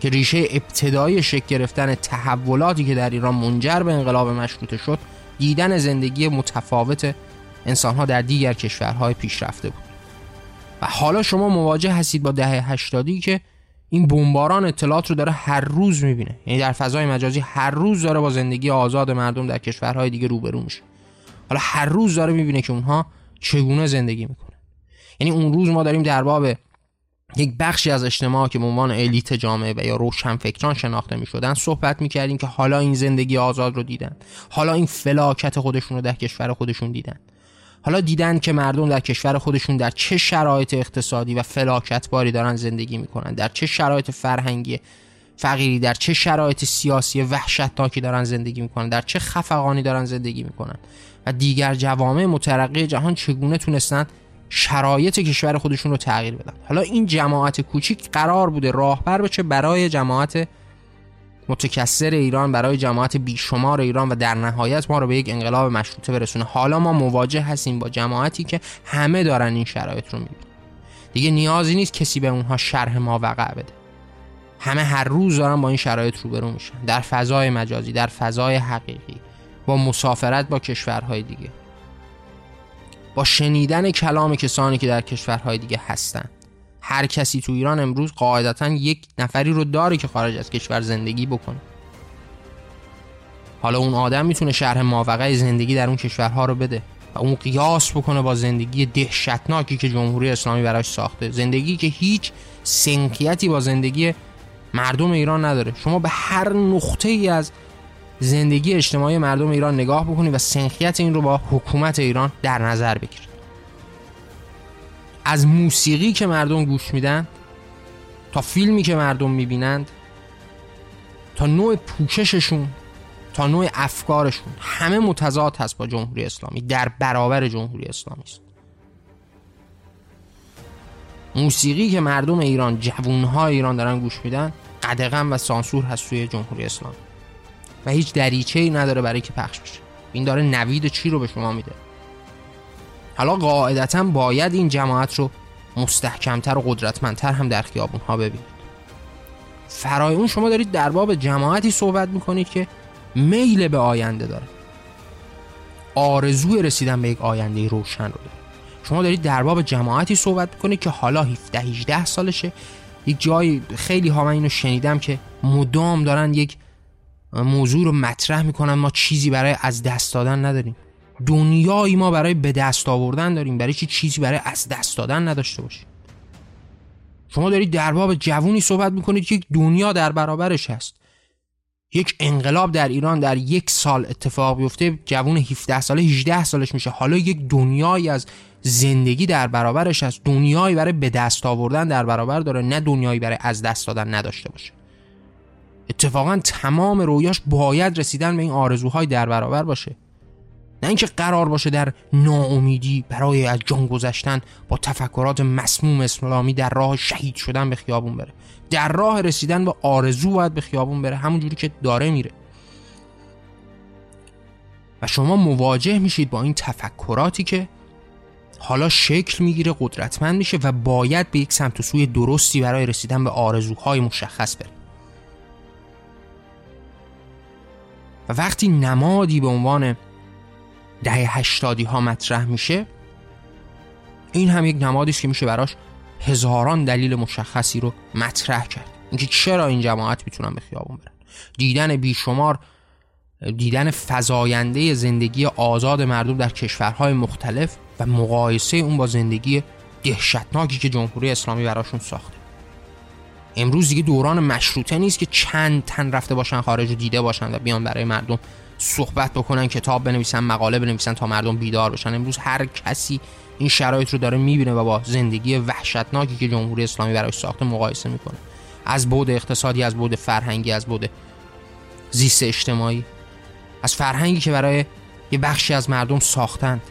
Speaker 1: که ریشه ابتدایی شکل گرفتن تحولاتی که در ایران منجر به انقلاب مشروطه شد دیدن زندگی متفاوت انسانها در دیگر کشورهای پیشرفته بود. و حالا شما مواجه هستید با دهه هشتادی که این بمباران اطلاعات رو داره هر روز می‌بینه. یعنی در فضای مجازی هر روز داره با زندگی آزاد مردم در کشورهای دیگه روبرو میشه. حالا هر روز داره می‌بینه که اونها چگونه زندگی می‌کنه. یعنی اون روز ما داریم در باب یک بخشی از اجتماع که به عنوان الیت جامعه و یا روشنفکران شناخته می شدن صحبت می کردیم که حالا این زندگی آزاد رو دیدن. حالا این فلاکت خودشون رو در کشور خودشون دیدن. حالا دیدن که مردم در کشور خودشون در چه شرایط اقتصادی و فلاکتباری دارن زندگی می‌کنن در چه شرایط فرهنگی فقیری در چه شرایط سیاسی وحشتناکی دارن زندگی می‌کنن در چه خفقانی دارن زندگی می‌کنن. و دیگر جوامع مترقی جهان چگونه تونستن شرایط کشور خودشون رو تغییر بدن. حالا این جماعت کوچیک قرار بوده راهبر بشه برای جماعت متکثر ایران برای جماعت بیشمار ایران و در نهایت ما رو به یک انقلاب مشروطه برسونه. حالا ما مواجه هستیم با جماعتی که همه دارن این شرایط رو می‌بینن. دیگه نیازی نیست کسی به اونها شرح ما وقع بده. همه هر روز دارن با این شرایط روبرو میشن. در فضای مجازی در فضای حقیقی. با مسافرت با کشورهای دیگه. با شنیدن کلام کسانی که در کشورهای دیگه هستن. هر کسی تو ایران امروز قاعدتا یک نفری رو داره که خارج از کشور زندگی بکنه. حالا اون آدم می‌تونه شرح ماوقع زندگی در اون کشورها رو بده و اون قیاس بکنه با زندگی دهشتناکی که جمهوری اسلامی براش ساخته. زندگی که هیچ سنکیتی با زندگی مردم ایران نداره. شما به هر نقطه ای از زندگی اجتماعی مردم ایران نگاه بکنید و سنخیت این رو با حکومت ایران در نظر بگیرید از موسیقی که مردم گوش میدن تا فیلمی که مردم می‌بینند تا نوع پوشششون تا نوع افکارشون همه متضاد هست با جمهوری اسلامی در برابر جمهوری اسلامی است. موسیقی که مردم ایران جوانهای ایران دارن گوش میدن قدغن و سانسور هست توی جمهوری اسلامی. و هیچ دریچه ای نداره برای که پخش بشه. این داره نوید چی رو به شما میده؟ حالا قاعدتا باید این جماعت رو مستحکمتر و قدرتمندتر هم در خیابون ها ببینید. فرای اون شما دارید در باب جماعتی صحبت می‌کنید که میل به آینده داره. آرزوی رسیدن به یک آینده روشن رو داره. شما دارید در باب جماعتی صحبت می‌کنید که حالا 17 18 سالشه. یک جای خیلی ها من اینو شنیدم که مدام دارن یک موضوع رو مطرح می‌کنن ما چیزی برای از دست دادن نداریم. دنیایی ما برای به دست آوردن داریم. برای چی چیزی برای از دست دادن نداشته باشیم. شما دارید در باب جوونی صحبت می‌کنید که دنیا در برابرش هست. یک انقلاب در ایران در یک سال اتفاق بیفته جوون 17 ساله 18 سالش میشه. حالا یک دنیایی از زندگی در برابرش هست. دنیایی برای به دست آوردن در برابر داره نه دنیایی برای از دست دادن نداشته باشه. اتفاقا تمام رویاش باید رسیدن به این آرزوهای در برابر باشه. نه اینکه قرار باشه در ناامیدی برای از جان گذشتن با تفکرات مسموم اسلامی در راه شهید شدن به خیابون بره. در راه رسیدن به آرزو باید به خیابون بره همونجوری که داره میره. و شما مواجه میشید با این تفکراتی که حالا شکل می‌گیره قدرتمند میشه و باید به یک سمت و سوی درستی برای رسیدن به آرزوهای مشخص بره. و وقتی نمادی به عنوان دهه هشتادی ها مطرح میشه این هم یک نمادی است که میشه براش هزاران دلیل مشخصی رو مطرح کرد. اینکه چرا این جماعت می‌تونن به خیابون برن؟ دیدن بیشمار دیدن فزاینده زندگی آزاد مردم در کشورهای مختلف و مقایسه اون با زندگی دهشتناکی که جمهوری اسلامی براشون ساخته. امروز دیگه دوران مشروطه نیست که چند تن رفته باشن خارج و دیده باشن و بیان برای مردم صحبت بکنن کتاب بنویسن مقاله بنویسن تا مردم بیدار بشن. امروز هر کسی این شرایط رو داره می‌بینه و با زندگی وحشتناکی که جمهوری اسلامی برای ساخته مقایسه می‌کنه. از بود اقتصادی از بود فرهنگی از بود زیست اجتماعی. از فرهنگی که برای یه بخشی از مردم ساختند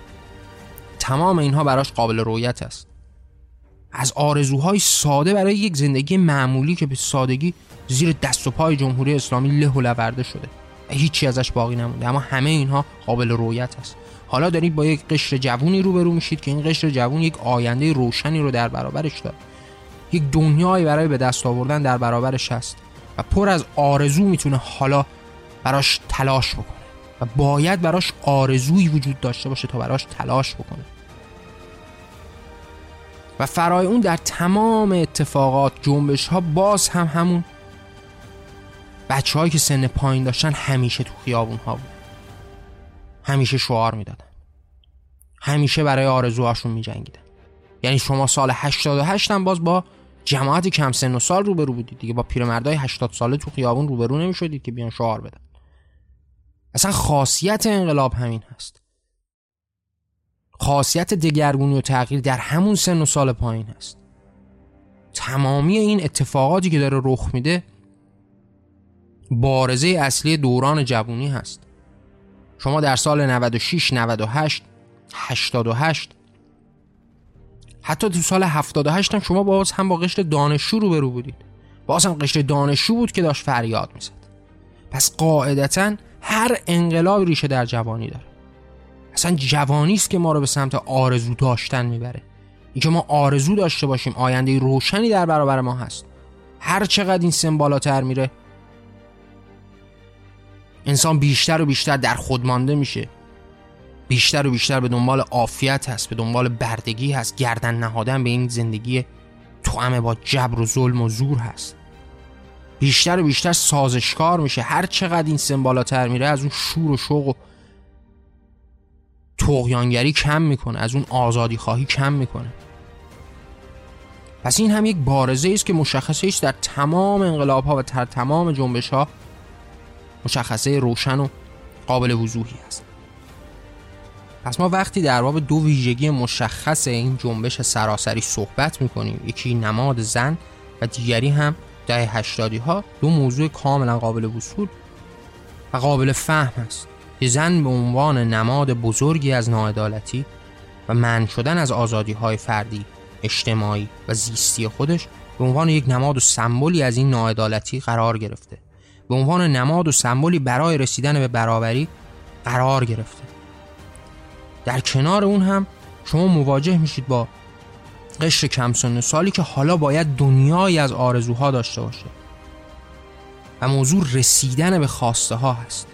Speaker 1: تمام اینها براش قابل رویت است. از آرزوهای ساده برای یک زندگی معمولی که به سادگی زیر دست و پای جمهوری اسلامی له و لورده شده. هیچی ازش باقی نمونده اما همه اینها قابل رویت است. حالا دارید با یک قشر جوونی روبرو میشید که این قشر جوون یک آینده روشنی رو در برابرش داره. یک دنیایی برای به دست آوردن در برابرش هست و پر از آرزو می‌تونه حالا براش تلاش بکنه و باید براش آرزویی وجود داشته باشه تا براش تلاش بکنه. و فرای اون در تمام اتفاقات جنبش ها باز هم همون بچه هایی که سن پایین داشتن همیشه تو خیابون ها بود همیشه شعار می‌دادن. همیشه برای آرزوهاشون میجنگیدن. یعنی شما سال 88 هم باز با جماعت کم سن و سال روبرو بودید دیگه. با پیرمردای 80 ساله تو خیابون روبرو نمی‌شدید که بیان شعار بدن. اصلا خاصیت انقلاب همین هست. خاصیت دگرگونی و تغییر در همون سن و سال پایین هست تمامی این اتفاقاتی که داره رخ میده بارزه اصلی دوران جوونی هست. شما در سال 96 98 88 حتی تو سال 78 هم شما باز هم با قشر دانشجو روبرو بودید. باز هم قشر دانشجو بود که داشت فریاد می‌زد. پس قاعدتا هر انقلاب ریشه در جوانی داره. اصلا جوانی است که ما رو به سمت آرزو داشتن می‌بره. اینکه ما آرزو داشته باشیم آینده روشنی در برابر ما هست. هر چقدر این سن بالاتر میره انسان بیشتر و بیشتر در خود مانده میشه. بیشتر و بیشتر به دنبال عافیت هست به دنبال بردگی هست. گردن نهادن به این زندگی توامه با جبر و ظلم و زور هست. بیشتر و بیشتر سازشکار میشه. هر چقدر این سن بالاتر میره از اون شور و شوق و تغیانگری کم می‌کنه از اون آزادی خواهی کم می‌کنه. پس این هم یک بارزه است که مشخصه است در تمام انقلاب ها و در تمام جنبش ها مشخصه روشن و قابل وضوحی است. پس ما وقتی در باب دو ویژگی مشخص این جنبش سراسری صحبت می‌کنیم یکی نماد زن و دیگری هم ده هشتادی ها دو موضوع کاملا قابل وصول و قابل فهم است. که زن به عنوان نماد بزرگی از ناعدالتی و من شدن از آزادی های فردی اجتماعی و زیستی خودش به عنوان یک نماد و سمبولی از این ناعدالتی قرار گرفته. به عنوان نماد و سمبولی برای رسیدن به برابری قرار گرفته. در کنار اون هم شما مواجه میشید با قشر کم سن سالی که حالا باید دنیایی از آرزوها داشته باشه. و موضوع رسیدن به خواسته ها هست.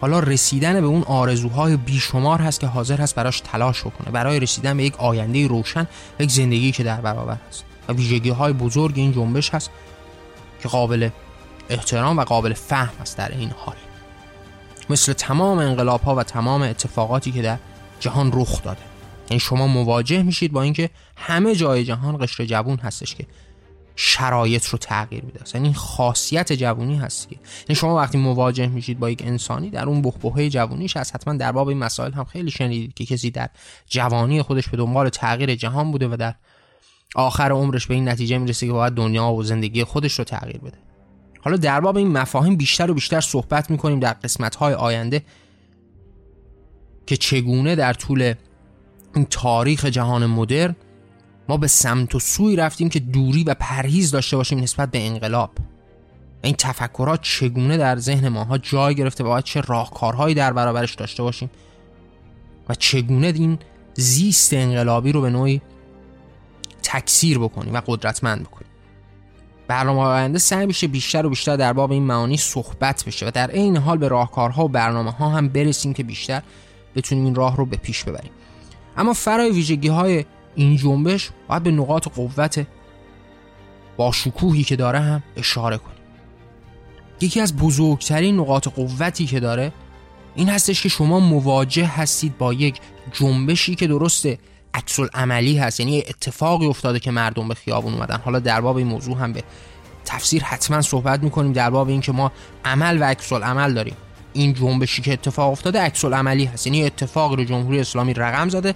Speaker 1: حالا رسیدن به اون آرزوهای بیشمار هست که حاضر هست براش تلاش بکنه. برای رسیدن به یک آینده روشن یک زندگی که در برابر هست. و ویژگی های بزرگ این جنبش هست که قابل احترام و قابل فهم است در این حال. مثل تمام انقلاب ها و تمام اتفاقاتی که در جهان رخ داده. یعنی شما مواجه میشید با اینکه همه جای جهان قشر جوون هستش که شرایط رو تغییر میده. یعنی این خاصیت جوونی هست که یعنی شما وقتی مواجه میشید با یک انسانی در اون بحبوحه جوونیش از حتما در باب این مسائل هم خیلی شنیدید که کسی در جوانی خودش به دنبال تغییر جهان بوده و در آخر عمرش به این نتیجه می‌رسه که باید دنیا و زندگی خودش رو تغییر بده. حالا در باب این مفاهیم بیشتر و بیشتر صحبت می‌کنیم در قسمت های آینده که چگونه در طول این تاریخ جهان مدرن ما به سمت و سوی رفتیم که دوری و پرهیز داشته باشیم نسبت به انقلاب. این تفکرات چگونه در ذهن ماها جای گرفته و باید چه راهکارهایی در برابرش داشته باشیم و چگونه این زیست انقلابی رو به نوعی تکثیر بکنیم و قدرتمند بکنیم. برنامه آینده سعی میشه بیشتر و بیشتر در باب این معانی صحبت بشه و در این حال به راهکارها و برنامه ها هم برسیم که بیشتر بتونیم این راه رو به پیش ببریم. اما فرای ویژگی های این جنبش باید به نقاط قوت با شکوهی که داره هم اشاره کنیم. یکی از بزرگترین نقاط قوتی که داره این هستش که شما مواجه هستید با یک جنبشی که درسته عکس عملی هست یعنی اتفاقی افتاده که مردم به خیابون اومدن. حالا در باب این موضوع هم به تفسیر حتما صحبت می‌کنیم در باب این که ما عمل و عکس عمل داریم. این جنبشی که اتفاق افتاده عکس عملی هست یعنی اتفاقی رو جمهوری اسلامی رقم زده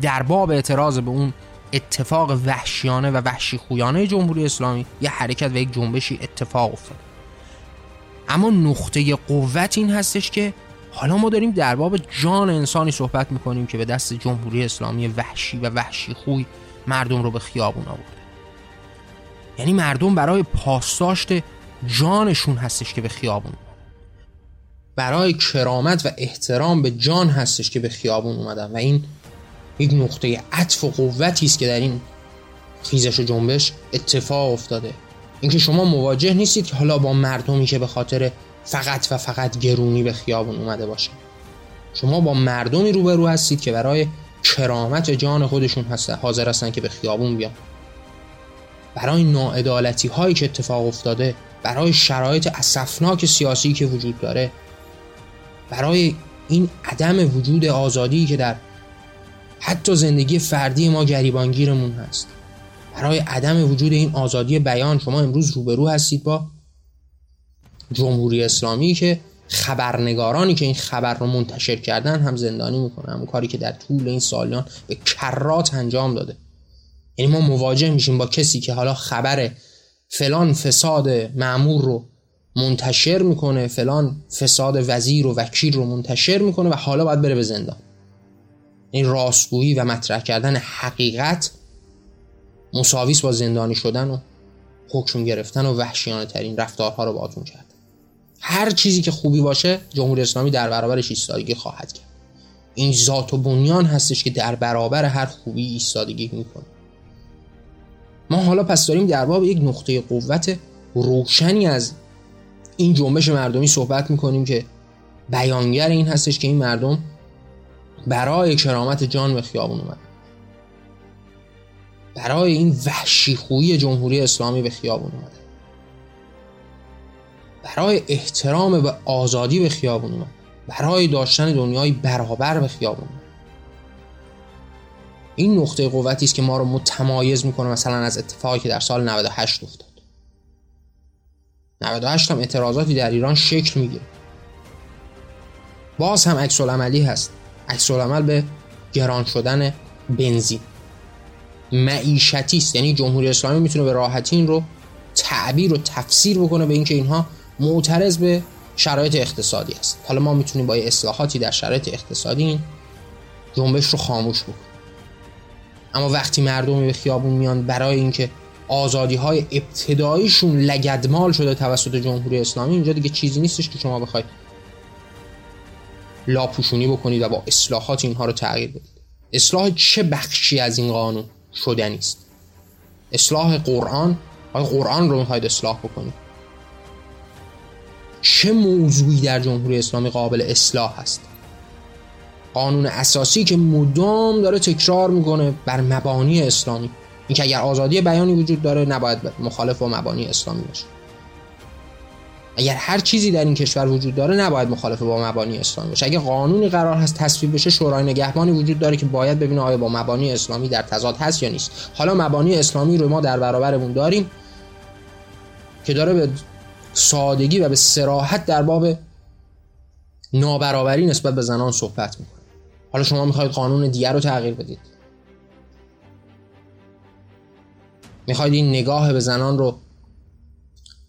Speaker 1: در باب اعتراض به اون اتفاق وحشیانه و وحشی خویانه جمهوری اسلامی یه حرکت و یک جنبشی اتفاق افتاده اما نقطه قوت این هستش که حالا ما داریم در باب جان انسانی صحبت می‌کنیم که به دست جمهوری اسلامی وحشی و وحشی خوی مردم رو به خیابون آورده. یعنی مردم برای پاسداشت جانشون هستش که به خیابون برای کرامت و احترام به جان هستش که به خیابون اومدن و این یک نقطه عطف و قوتی است که در این خیزش و جنبش اتفاق افتاده. اینکه شما مواجه نیستید که حالا با مردمی که به خاطر فقط و فقط گرونی به خیابون اومده باشه شما با مردمی روبرو هستید که برای کرامت جان خودشون هست حاضر هستن که به خیابون بیان. برای ناعدالتی هایی که اتفاق افتاده برای شرایط اسفناک سیاسی که وجود داره برای این عدم وجود آزادی که در حتی زندگی فردی ما گریبانگیرمون هست. برای عدم وجود این آزادی بیان شما امروز روبرو هستید با جمهوری اسلامی که خبرنگارانی که این خبر رو منتشر کردن هم زندانی می‌کنه. همون کاری که در طول این سالیان به کرات انجام داده. یعنی ما مواجه میشیم با کسی که حالا خبر فلان فساد معمور رو منتشر می‌کنه فلان فساد وزیر و وکیل رو منتشر می‌کنه و حالا باید بره به زندان. این راستگویی و مطرح کردن حقیقت مساویس با زندانی شدن و حکم گرفتن و وحشیانه ترین رفتارها رو باتون کرد. هر چیزی که خوبی باشه جمهوری اسلامی در برابرش ایستادگی خواهد کرد. این ذات و بنیان هستش که در برابر هر خوبی ایستادگی می‌کنه. ما حالا پس داریم در باب یک نقطه قوت روشنی از این جنبش مردمی صحبت می‌کنیم که بیانگر این هستش که این مردم برای کرامت جان به خیابون اومد. برای این وحشی خویی جمهوری اسلامی به خیابون اومده برای احترام به آزادی به خیابون اومد. برای داشتن دنیای برابر به خیابون این نقطه قوتی است که ما رو متمایز می‌کنه مثلا از اتفاقی که در سال 98 افتاد. 98 هم اعتراضاتی در ایران شکل می‌گیره. باز هم عکس عملی هست. عکس عمل به گران شدن بنزین. معیشتی است یعنی جمهوری اسلامی می‌تونه به راحتی این رو تعبیر و تفسیر بکنه به اینکه اینها معترض به شرایط اقتصادی است حالا ما می‌تونیم با اصلاحاتی در شرایط اقتصادی این جنبش رو خاموش بکنیم. اما وقتی مردمی به خیابون میان برای اینکه آزادی های ابتداییشون لگدمال شده توسط جمهوری اسلامی اینجا دیگه چیزی نیستش که شما بخواید لاپوشونی بکنید و با اصلاحات اینها رو تغییر بدید. اصلاح چه بخشی از این قانون شدنی است اصلاح قرآن؟ آیا قرآن رو می‌خواید اصلاح بکنید؟ چه موضوعی در جمهوری اسلامی قابل اصلاح هست؟ قانون اساسی که مدام داره تکرار می‌کنه بر مبانی اسلامی. اینکه اگر آزادی بیانی وجود داره نباید مخالف با مبانی اسلامی باشه. اگر هر چیزی در این کشور وجود داره نباید مخالف با مبانی اسلامی باشه. اگر قانونی قرار هست تصویب بشه شورای نگهبانی وجود داره که باید ببینه آیا با مبانی اسلامی در تضاد هست یا نیست. حالا مبانی اسلامی رو ما در برابرمون داریم که داره به سادگی و به سراحت در باب نابرابری نسبت به زنان صحبت می‌کنه. حالا شما می‌خواید قانون دیگر رو تغییر بدید. می‌خواید این نگاه به زنان رو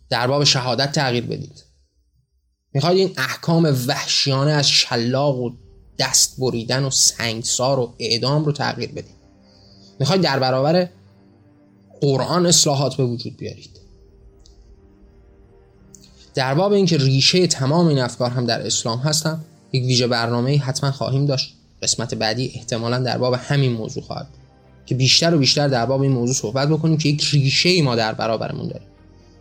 Speaker 1: در باب شهادت تغییر بدید. می‌خواید این احکام وحشیانه از شلاق و دست بریدن و سنگسار و اعدام رو تغییر بدید. می‌خواید در برابر قرآن اصلاحات به وجود بیارید. در باب اینکه ریشه تمام این افکار هم در اسلام هستن یک ویژه برنامه حتما خواهیم داشت. قسمت بعدی احتمالا در باب همین موضوع خواهد که بیشتر و بیشتر در باب این موضوع صحبت بکنیم که یک ریشه ای ما در برابرمون داریم.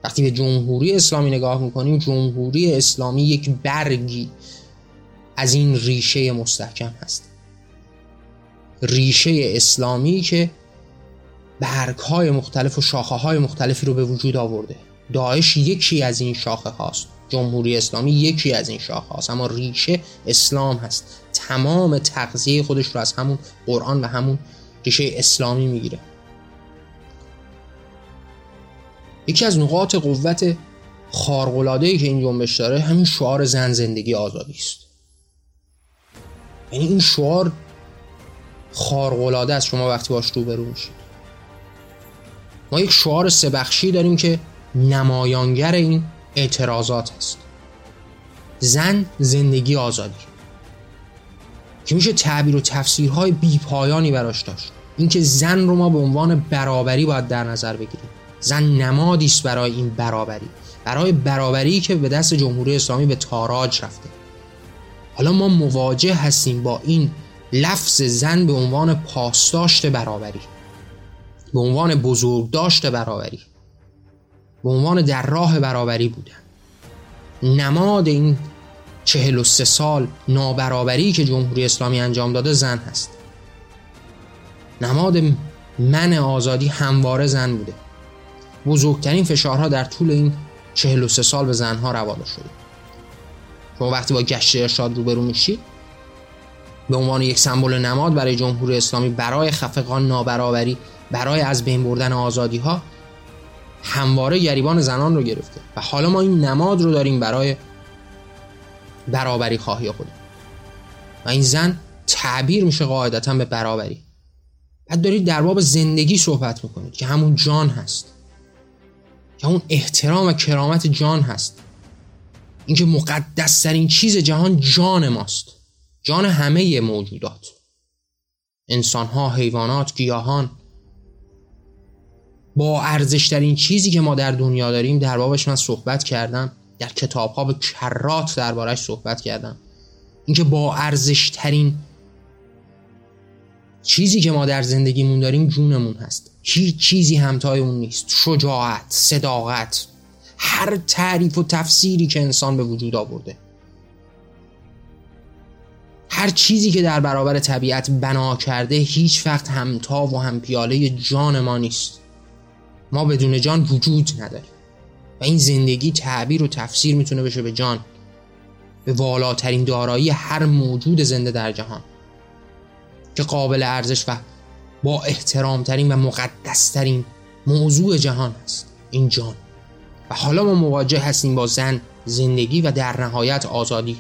Speaker 1: وقتی به جمهوری اسلامی نگاه می‌کنیم جمهوری اسلامی یک برگی از این ریشه مستحکم هست. ریشه اسلامی که برگ های مختلف و شاخه های مختلفی رو به وجود آورده. داعش یکی از این شاخه هاست. جمهوری اسلامی یکی از این شاخه هاست. اما ریشه اسلام هست. تمام تغذیه خودش رو از همون قرآن و همون ریشه اسلامی می‌گیره. یکی از نقاط قوت خارق‌العاده‌ای که این جنبش داره همین شعار زن زندگی آزادی است. یعنی این شعار خارق‌العاده است. شما وقتی باش روبرو میشید. ما یک شعار سبخشی داریم که نمایانگر این اعتراضات است. زن زندگی آزادی. که میشه تعبیر و تفسیرهای بیپایانی براش داشت. اینکه زن رو ما به عنوان برابری باید در نظر بگیریم. زن نمادی است برای این برابری برای برابری که به دست جمهوری اسلامی به تاراج رفته. حالا ما مواجه هستیم با این لفظ زن به عنوان پاسداشت برابری به عنوان بزرگداشت برابری به عنوان در راه برابری بودن. نماد این چهل و سه سال نابرابری که جمهوری اسلامی انجام داده زن هست. نماد من آزادی همواره زن بوده. بزرگترین فشارها در طول این چهل و سه سال به زنها روانه شده. شما وقتی با گشت ارشاد روبرو میشید به عنوان یک سمبل نماد برای جمهوری اسلامی برای خفقان نابرابری برای از بین بردن آزادی ها همواره گریبان زنان رو گرفته. و حالا ما این نماد رو داریم برای برابری خواهی خود. و این زن تعبیر میشه قاعدتا به برابری. بعد دارید در باب زندگی صحبت می‌کنید که همون جان هست. که اون احترام و کرامت جان هست. اینکه مقدس ترین چیز جهان جان ماست. جان همه موجودات. انسان ها، حیوانات، گیاهان. با ارزشترین چیزی که ما در دنیا داریم در بابش من صحبت کردم در کتاب ها به کرات دربارش صحبت کردم. اینکه با ارزشترین چیزی که ما در زندگیمون داریم جونمون هست. هیچ چیزی همتای اون نیست. شجاعت صداقت هر تعریف و تفسیری که انسان به وجود آورده. هر چیزی که در برابر طبیعت بنا کرده هیچ وقت همتا و هم پیاله جان ما نیست. ما بدون جان وجود نداریم. و این زندگی تعبیر و تفسیر می‌تونه بشه به جان به والاترین دارایی هر موجود زنده در جهان که قابل ارزش و با احترامترین و مقدسترین موضوع جهان است. این جان. و حالا ما مواجه هستیم با زن زندگی و در نهایت آزادی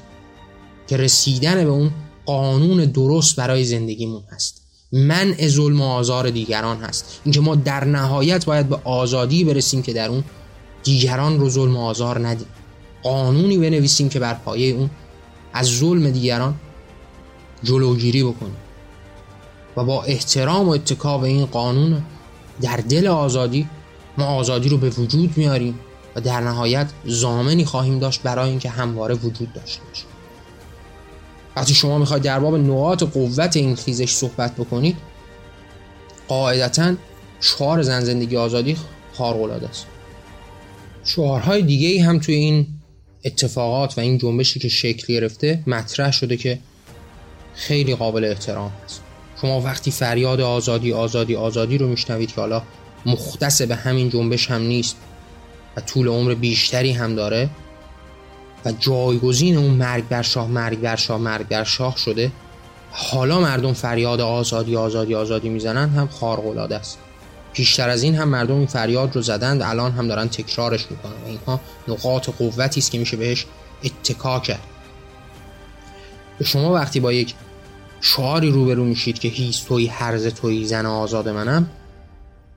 Speaker 1: که رسیدن به اون قانون درست برای زندگیمون هست. من ظلم و آزار دیگران هست. اینکه ما در نهایت باید به آزادی برسیم که در اون دیگران رو ظلم و آزار ندیم. قانونی بنویسیم که بر پایه اون از ظلم دیگران جلوگیری بکنیم. و با احترام و اتکا به این قانون در دل آزادی ما آزادی رو به وجود میاریم و در نهایت زامنی خواهیم داشت برای اینکه همواره وجود داشته باشه وقتی شما می‌خواید در باب نقاط قوت این خیزش صحبت بکنید قاعدتا شعار زن زندگی آزادی خارق العاده است. شعارهای دیگه هم توی این اتفاقات و این جنبشی که شکل گرفته مطرح شده که خیلی قابل احترام است شما وقتی فریاد آزادی آزادی آزادی رو میشنوید که حالا مختص به همین جنبش هم نیست و طول عمر بیشتری هم داره و جایگزین اون مرگ بر شاه مرگ بر شاه مرگ بر شاه شده حالا مردم فریاد آزادی آزادی آزادی می‌زنن هم خارق العاده است. پیشتر از این هم مردم این فریاد رو زدند الان هم دارن تکرارش می‌کنن و اینها نقاط قوتی است که میشه بهش اتکا کرد. شما وقتی با یک شعاری روبرو میشید که هیچ توی هرز توی زن آزاد منم.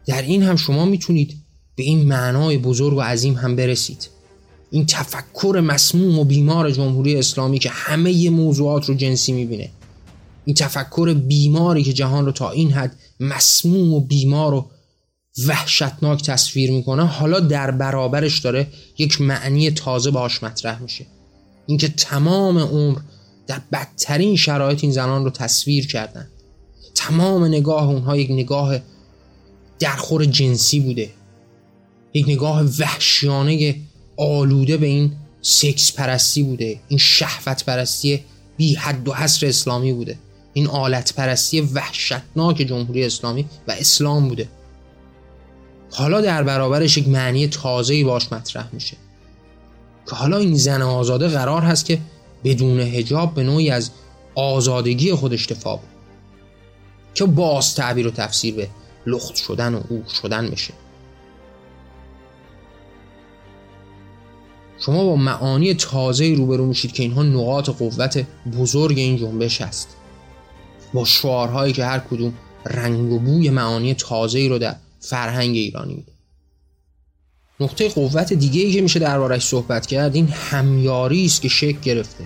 Speaker 1: در این هم شما می‌تونید به این معنای بزرگ و عظیم هم برسید. این تفکر مسموم و بیمار جمهوری اسلامی که همه موضوعات رو جنسی می‌بینه. این تفکر بیماری که جهان رو تا این حد مسموم و بیمار و وحشتناک تصویر می‌کنه حالا در برابرش داره یک معنی تازه باش مطرح میشه. اینکه تمام عمر در بدترین شرایط این زنان رو تصویر کردن. تمام نگاه اونها یک نگاه درخور جنسی بوده. یک نگاه وحشیانه آلوده به این سکس پرستی بوده. این شهوت پرستی بی حد و حصر اسلامی بوده. این آلت پرستی وحشتناک جمهوری اسلامی و اسلام بوده. حالا در برابرش یک معنی تازه‌ای باش مطرح میشه. که حالا این زن آزاده قرار هست که بدون هجاب به نوعی از آزادگی خودش دفاع بود که باز تعبیر و تفسیر به لخت شدن و او شدن بشه. شما با معانی تازه روبرو میشید که اینها نقاط قوت بزرگ این جنبش است با شعارهایی که هر کدوم رنگ و بوی معانی تازه رو در فرهنگ ایرانی میده نقطه قوت دیگه ای که میشه دربارش صحبت کرد این همیاری است که شکل گرفته.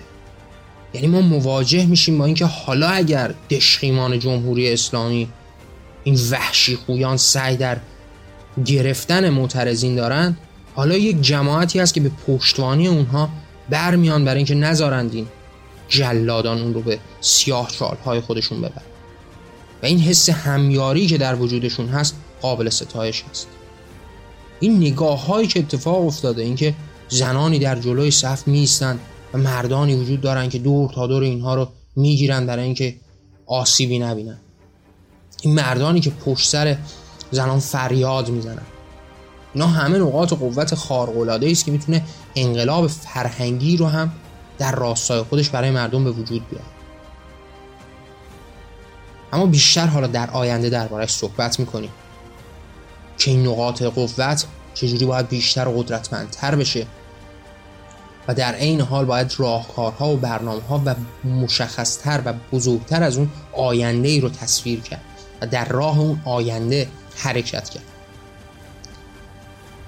Speaker 1: یعنی ما مواجه میشیم با اینکه حالا اگر دشخیمان جمهوری اسلامی این وحشی خویان سعی در گرفتن معترضین دارن حالا یک جماعتی هست که به پشتوانی اونها برمیان برای اینکه نذارند این جلادان اون رو به سیاه چالهای خودشون ببرن. و این حس همیاری که در وجودشون هست قابل ستایش هست. این نگاه هایی که اتفاق افتاده اینکه زنانی در جلوی صف میستند و مردانی وجود دارن که دور تا دور اینها رو می‌گیرن برای اینکه آسیبی نبینن. این مردانی که پشت سر زنان فریاد می‌زنن. اینا همه نقاط قوت خارق است که می‌تونه انقلاب فرهنگی رو هم در راستای خودش برای مردم به وجود بیاره. اما بیشتر حالا در آینده دربارش صحبت می‌کنیم. که این نقاط قوت چجوری باید بیشتر و قدرتمندتر بشه و در عین حال باید راهکارها و برنامه ها و مشخصتر و بزرگتر از اون آینده ای رو تصویر کرد و در راه اون آینده حرکت کرد.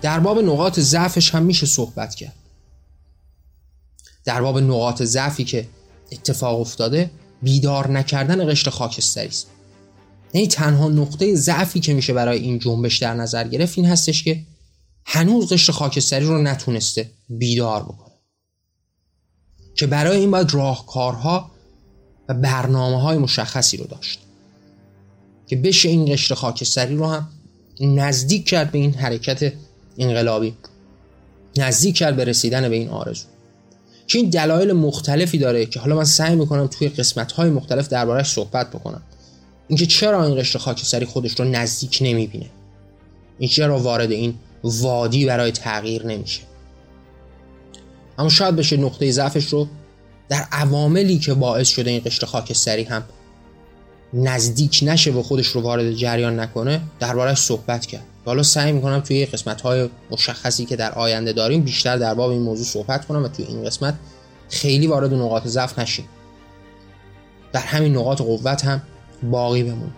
Speaker 1: در باب نقاط ضعفش هم میشه صحبت کرد. در باب نقاط ضعفی که اتفاق افتاده بیدار نکردن قشر خاکستری است. یعنی تنها نقطه ضعفی که میشه برای این جنبش در نظر گرفت این هستش که هنوز قشر خاکستری رو نتونسته بیدار بکنه. که برای این باید راهکارها و برنامه های مشخصی رو داشت. که بشه این قشر خاکستری رو هم نزدیک کرد به این حرکت انقلابی. نزدیک کرد به رسیدن به این آرزو. که این دلایل مختلفی داره که حالا من سعی می‌کنم توی قسمت های مختلف دربارهش صحبت بکنم. اینکه چرا این قشر خاکستری خودش رو نزدیک نمی‌بینه؟ این چرا وارد این وادی برای تغییر نمیشه؟ اما شاید بشه نقطه ضعفش رو در عواملی که باعث شده این قشر خاکستری هم نزدیک نشه و خودش رو وارد جریان نکنه دربارهش صحبت کرد. حالا سعی می‌کنم توی قسمت های مشخصی که در آینده داریم بیشتر در باب این موضوع صحبت کنم و توی این قسمت خیلی وارد نقاط ضعف نشیم. در همین نقاط قوت هم باقی بمون.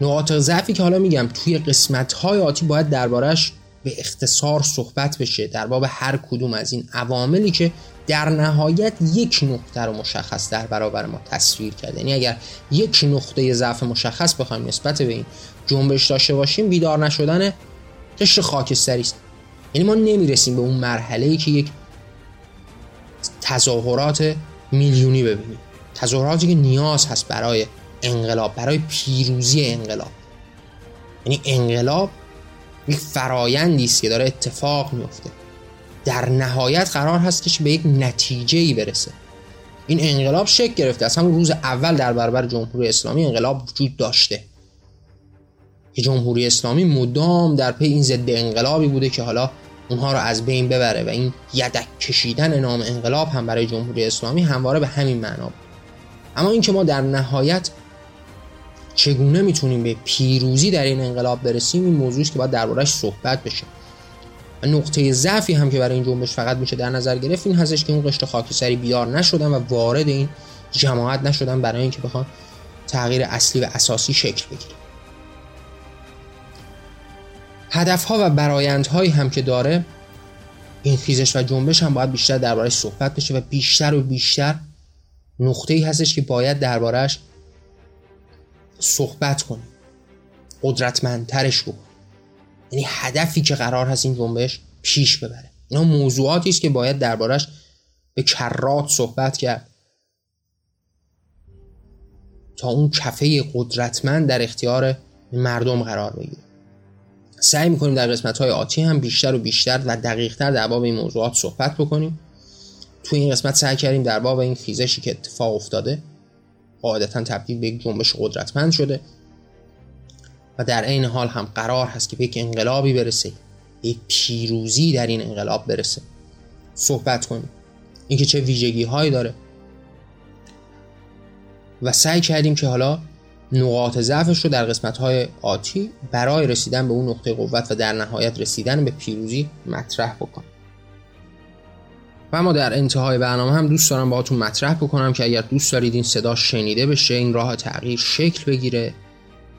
Speaker 1: نقاط ضعفی که حالا میگم توی قسمت های آتی باید دربارهش به اختصار صحبت بشه. در باب هر کدوم از این عواملی که در نهایت یک نقطه رو مشخص در برابر ما تصویر کرده. یعنی اگر یک نقطه ضعف مشخص بخوایم نسبت به این جنبش داشته باشیم بیدار نشدن قشر خاکستری است. یعنی ما نمی‌رسیم به اون مرحله ای که یک تظاهرات میلیونی ببینیم. تظاهراتی که نیاز هست برای انقلاب برای پیروزی انقلاب. یعنی انقلاب یک فرایندی است که داره اتفاق میفته در نهایت قرار هستش به یک نتیجه ای برسه. این انقلاب شکل گرفته. از همون روز اول در برابر جمهوری اسلامی انقلاب وجود داشته. که جمهوری اسلامی مدام در پی این ضد انقلابی بوده که حالا اونها رو از بین ببره و این یدک کشیدن نام انقلاب هم برای جمهوری اسلامی همواره به همین معنا بود. اما اینکه ما در نهایت چگونه می‌تونیم به پیروزی در این انقلاب برسیم این موضوعی که باید دربارهش صحبت بشه. نقطه ضعفی هم که برای این جنبش فقط میشه در نظر گرفت این هستش که اون قشر خاکستری بیار نشدن و وارد این جماعت نشدن برای اینکه بخوان تغییر اصلی و اساسی شکل بگیره هدف ها و برایندهایی هم که داره این خیزش و جنبش هم باید بیشتر دربارش صحبت بشه و بیشتر و بیشتر نقطه ای هستش که باید دربارش صحبت کنیم. قدرتمندترش بکنیم یعنی هدفی که قرار هست این جنبش پیش ببره. اینا موضوعاتی است که باید دربارش به کرات صحبت کرد. تا اون کفه قدرتمند در اختیار مردم قرار بگیره. سعی می‌کنیم در قسمت های آتی هم بیشتر و بیشتر و دقیقتر در باب این موضوعات صحبت بکنیم. تو این قسمت سعی کردیم در باب این خیزشی که اتفاق افتاده قاعدتا تبدیل به یک جنبش قدرتمند شده و در عین حال هم قرار هست که به یک انقلابی برسه یک پیروزی در این انقلاب برسه. صحبت کنیم. اینکه چه ویژگی هایی داره. و سعی کردیم که حالا نقاط ضعفش رو در قسمت های آتی برای رسیدن به اون نقطه قوت و در نهایت رسیدن به پیروزی مطرح بکنیم. و اما در انتهای برنامه هم دوست دارم باهاتون مطرح بکنم که اگر دوست دارید این صدا شنیده بشه این راه تغییر شکل بگیره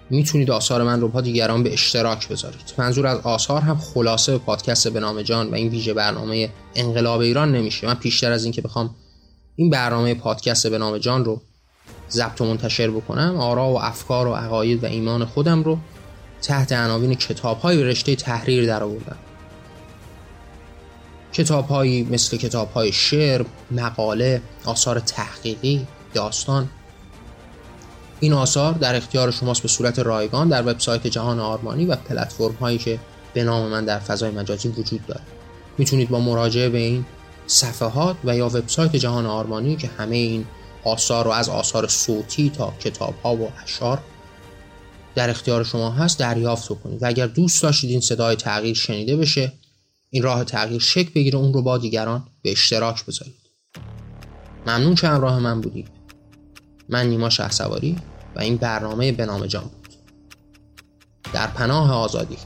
Speaker 1: می‌تونید آثار من رو با دیگران به اشتراک بذارید. منظور از آثار هم خلاصه پادکست به نام جان و این ویژه برنامه انقلاب ایران نمیشه. من پیشتر از اینکه بخوام این برنامه پادکست به نام جان رو ضبط و منتشر بکنم آرا و افکار و عقاید و ایمان خودم رو تحت عناوین کتاب های رشته تحریر در آوردم کتاب مثل کتاب های شعر، مقاله، آثار تحقیقی، داستان این آثار در اختیار شماست به صورت رایگان در وبسایت جهان آرمانی و پلتفرم هایی که به نام من در فضای مجازی وجود داره می‌تونید با مراجعه به این صفحات و یا وبسایت جهان آرمانی که همه این آثار رو از آثار صوتی تا کتاب ها و اشعار در اختیار شما هست دریافت کنید و اگر دوست داشتید این صدای تغییر شنیده بشه این راه تغییر شکل بگیره اون رو با دیگران به اشتراک بذارید. ممنون که همراه من بودید. من نیما شهسواری و این برنامه به نام جان بود. در پناه آزادی.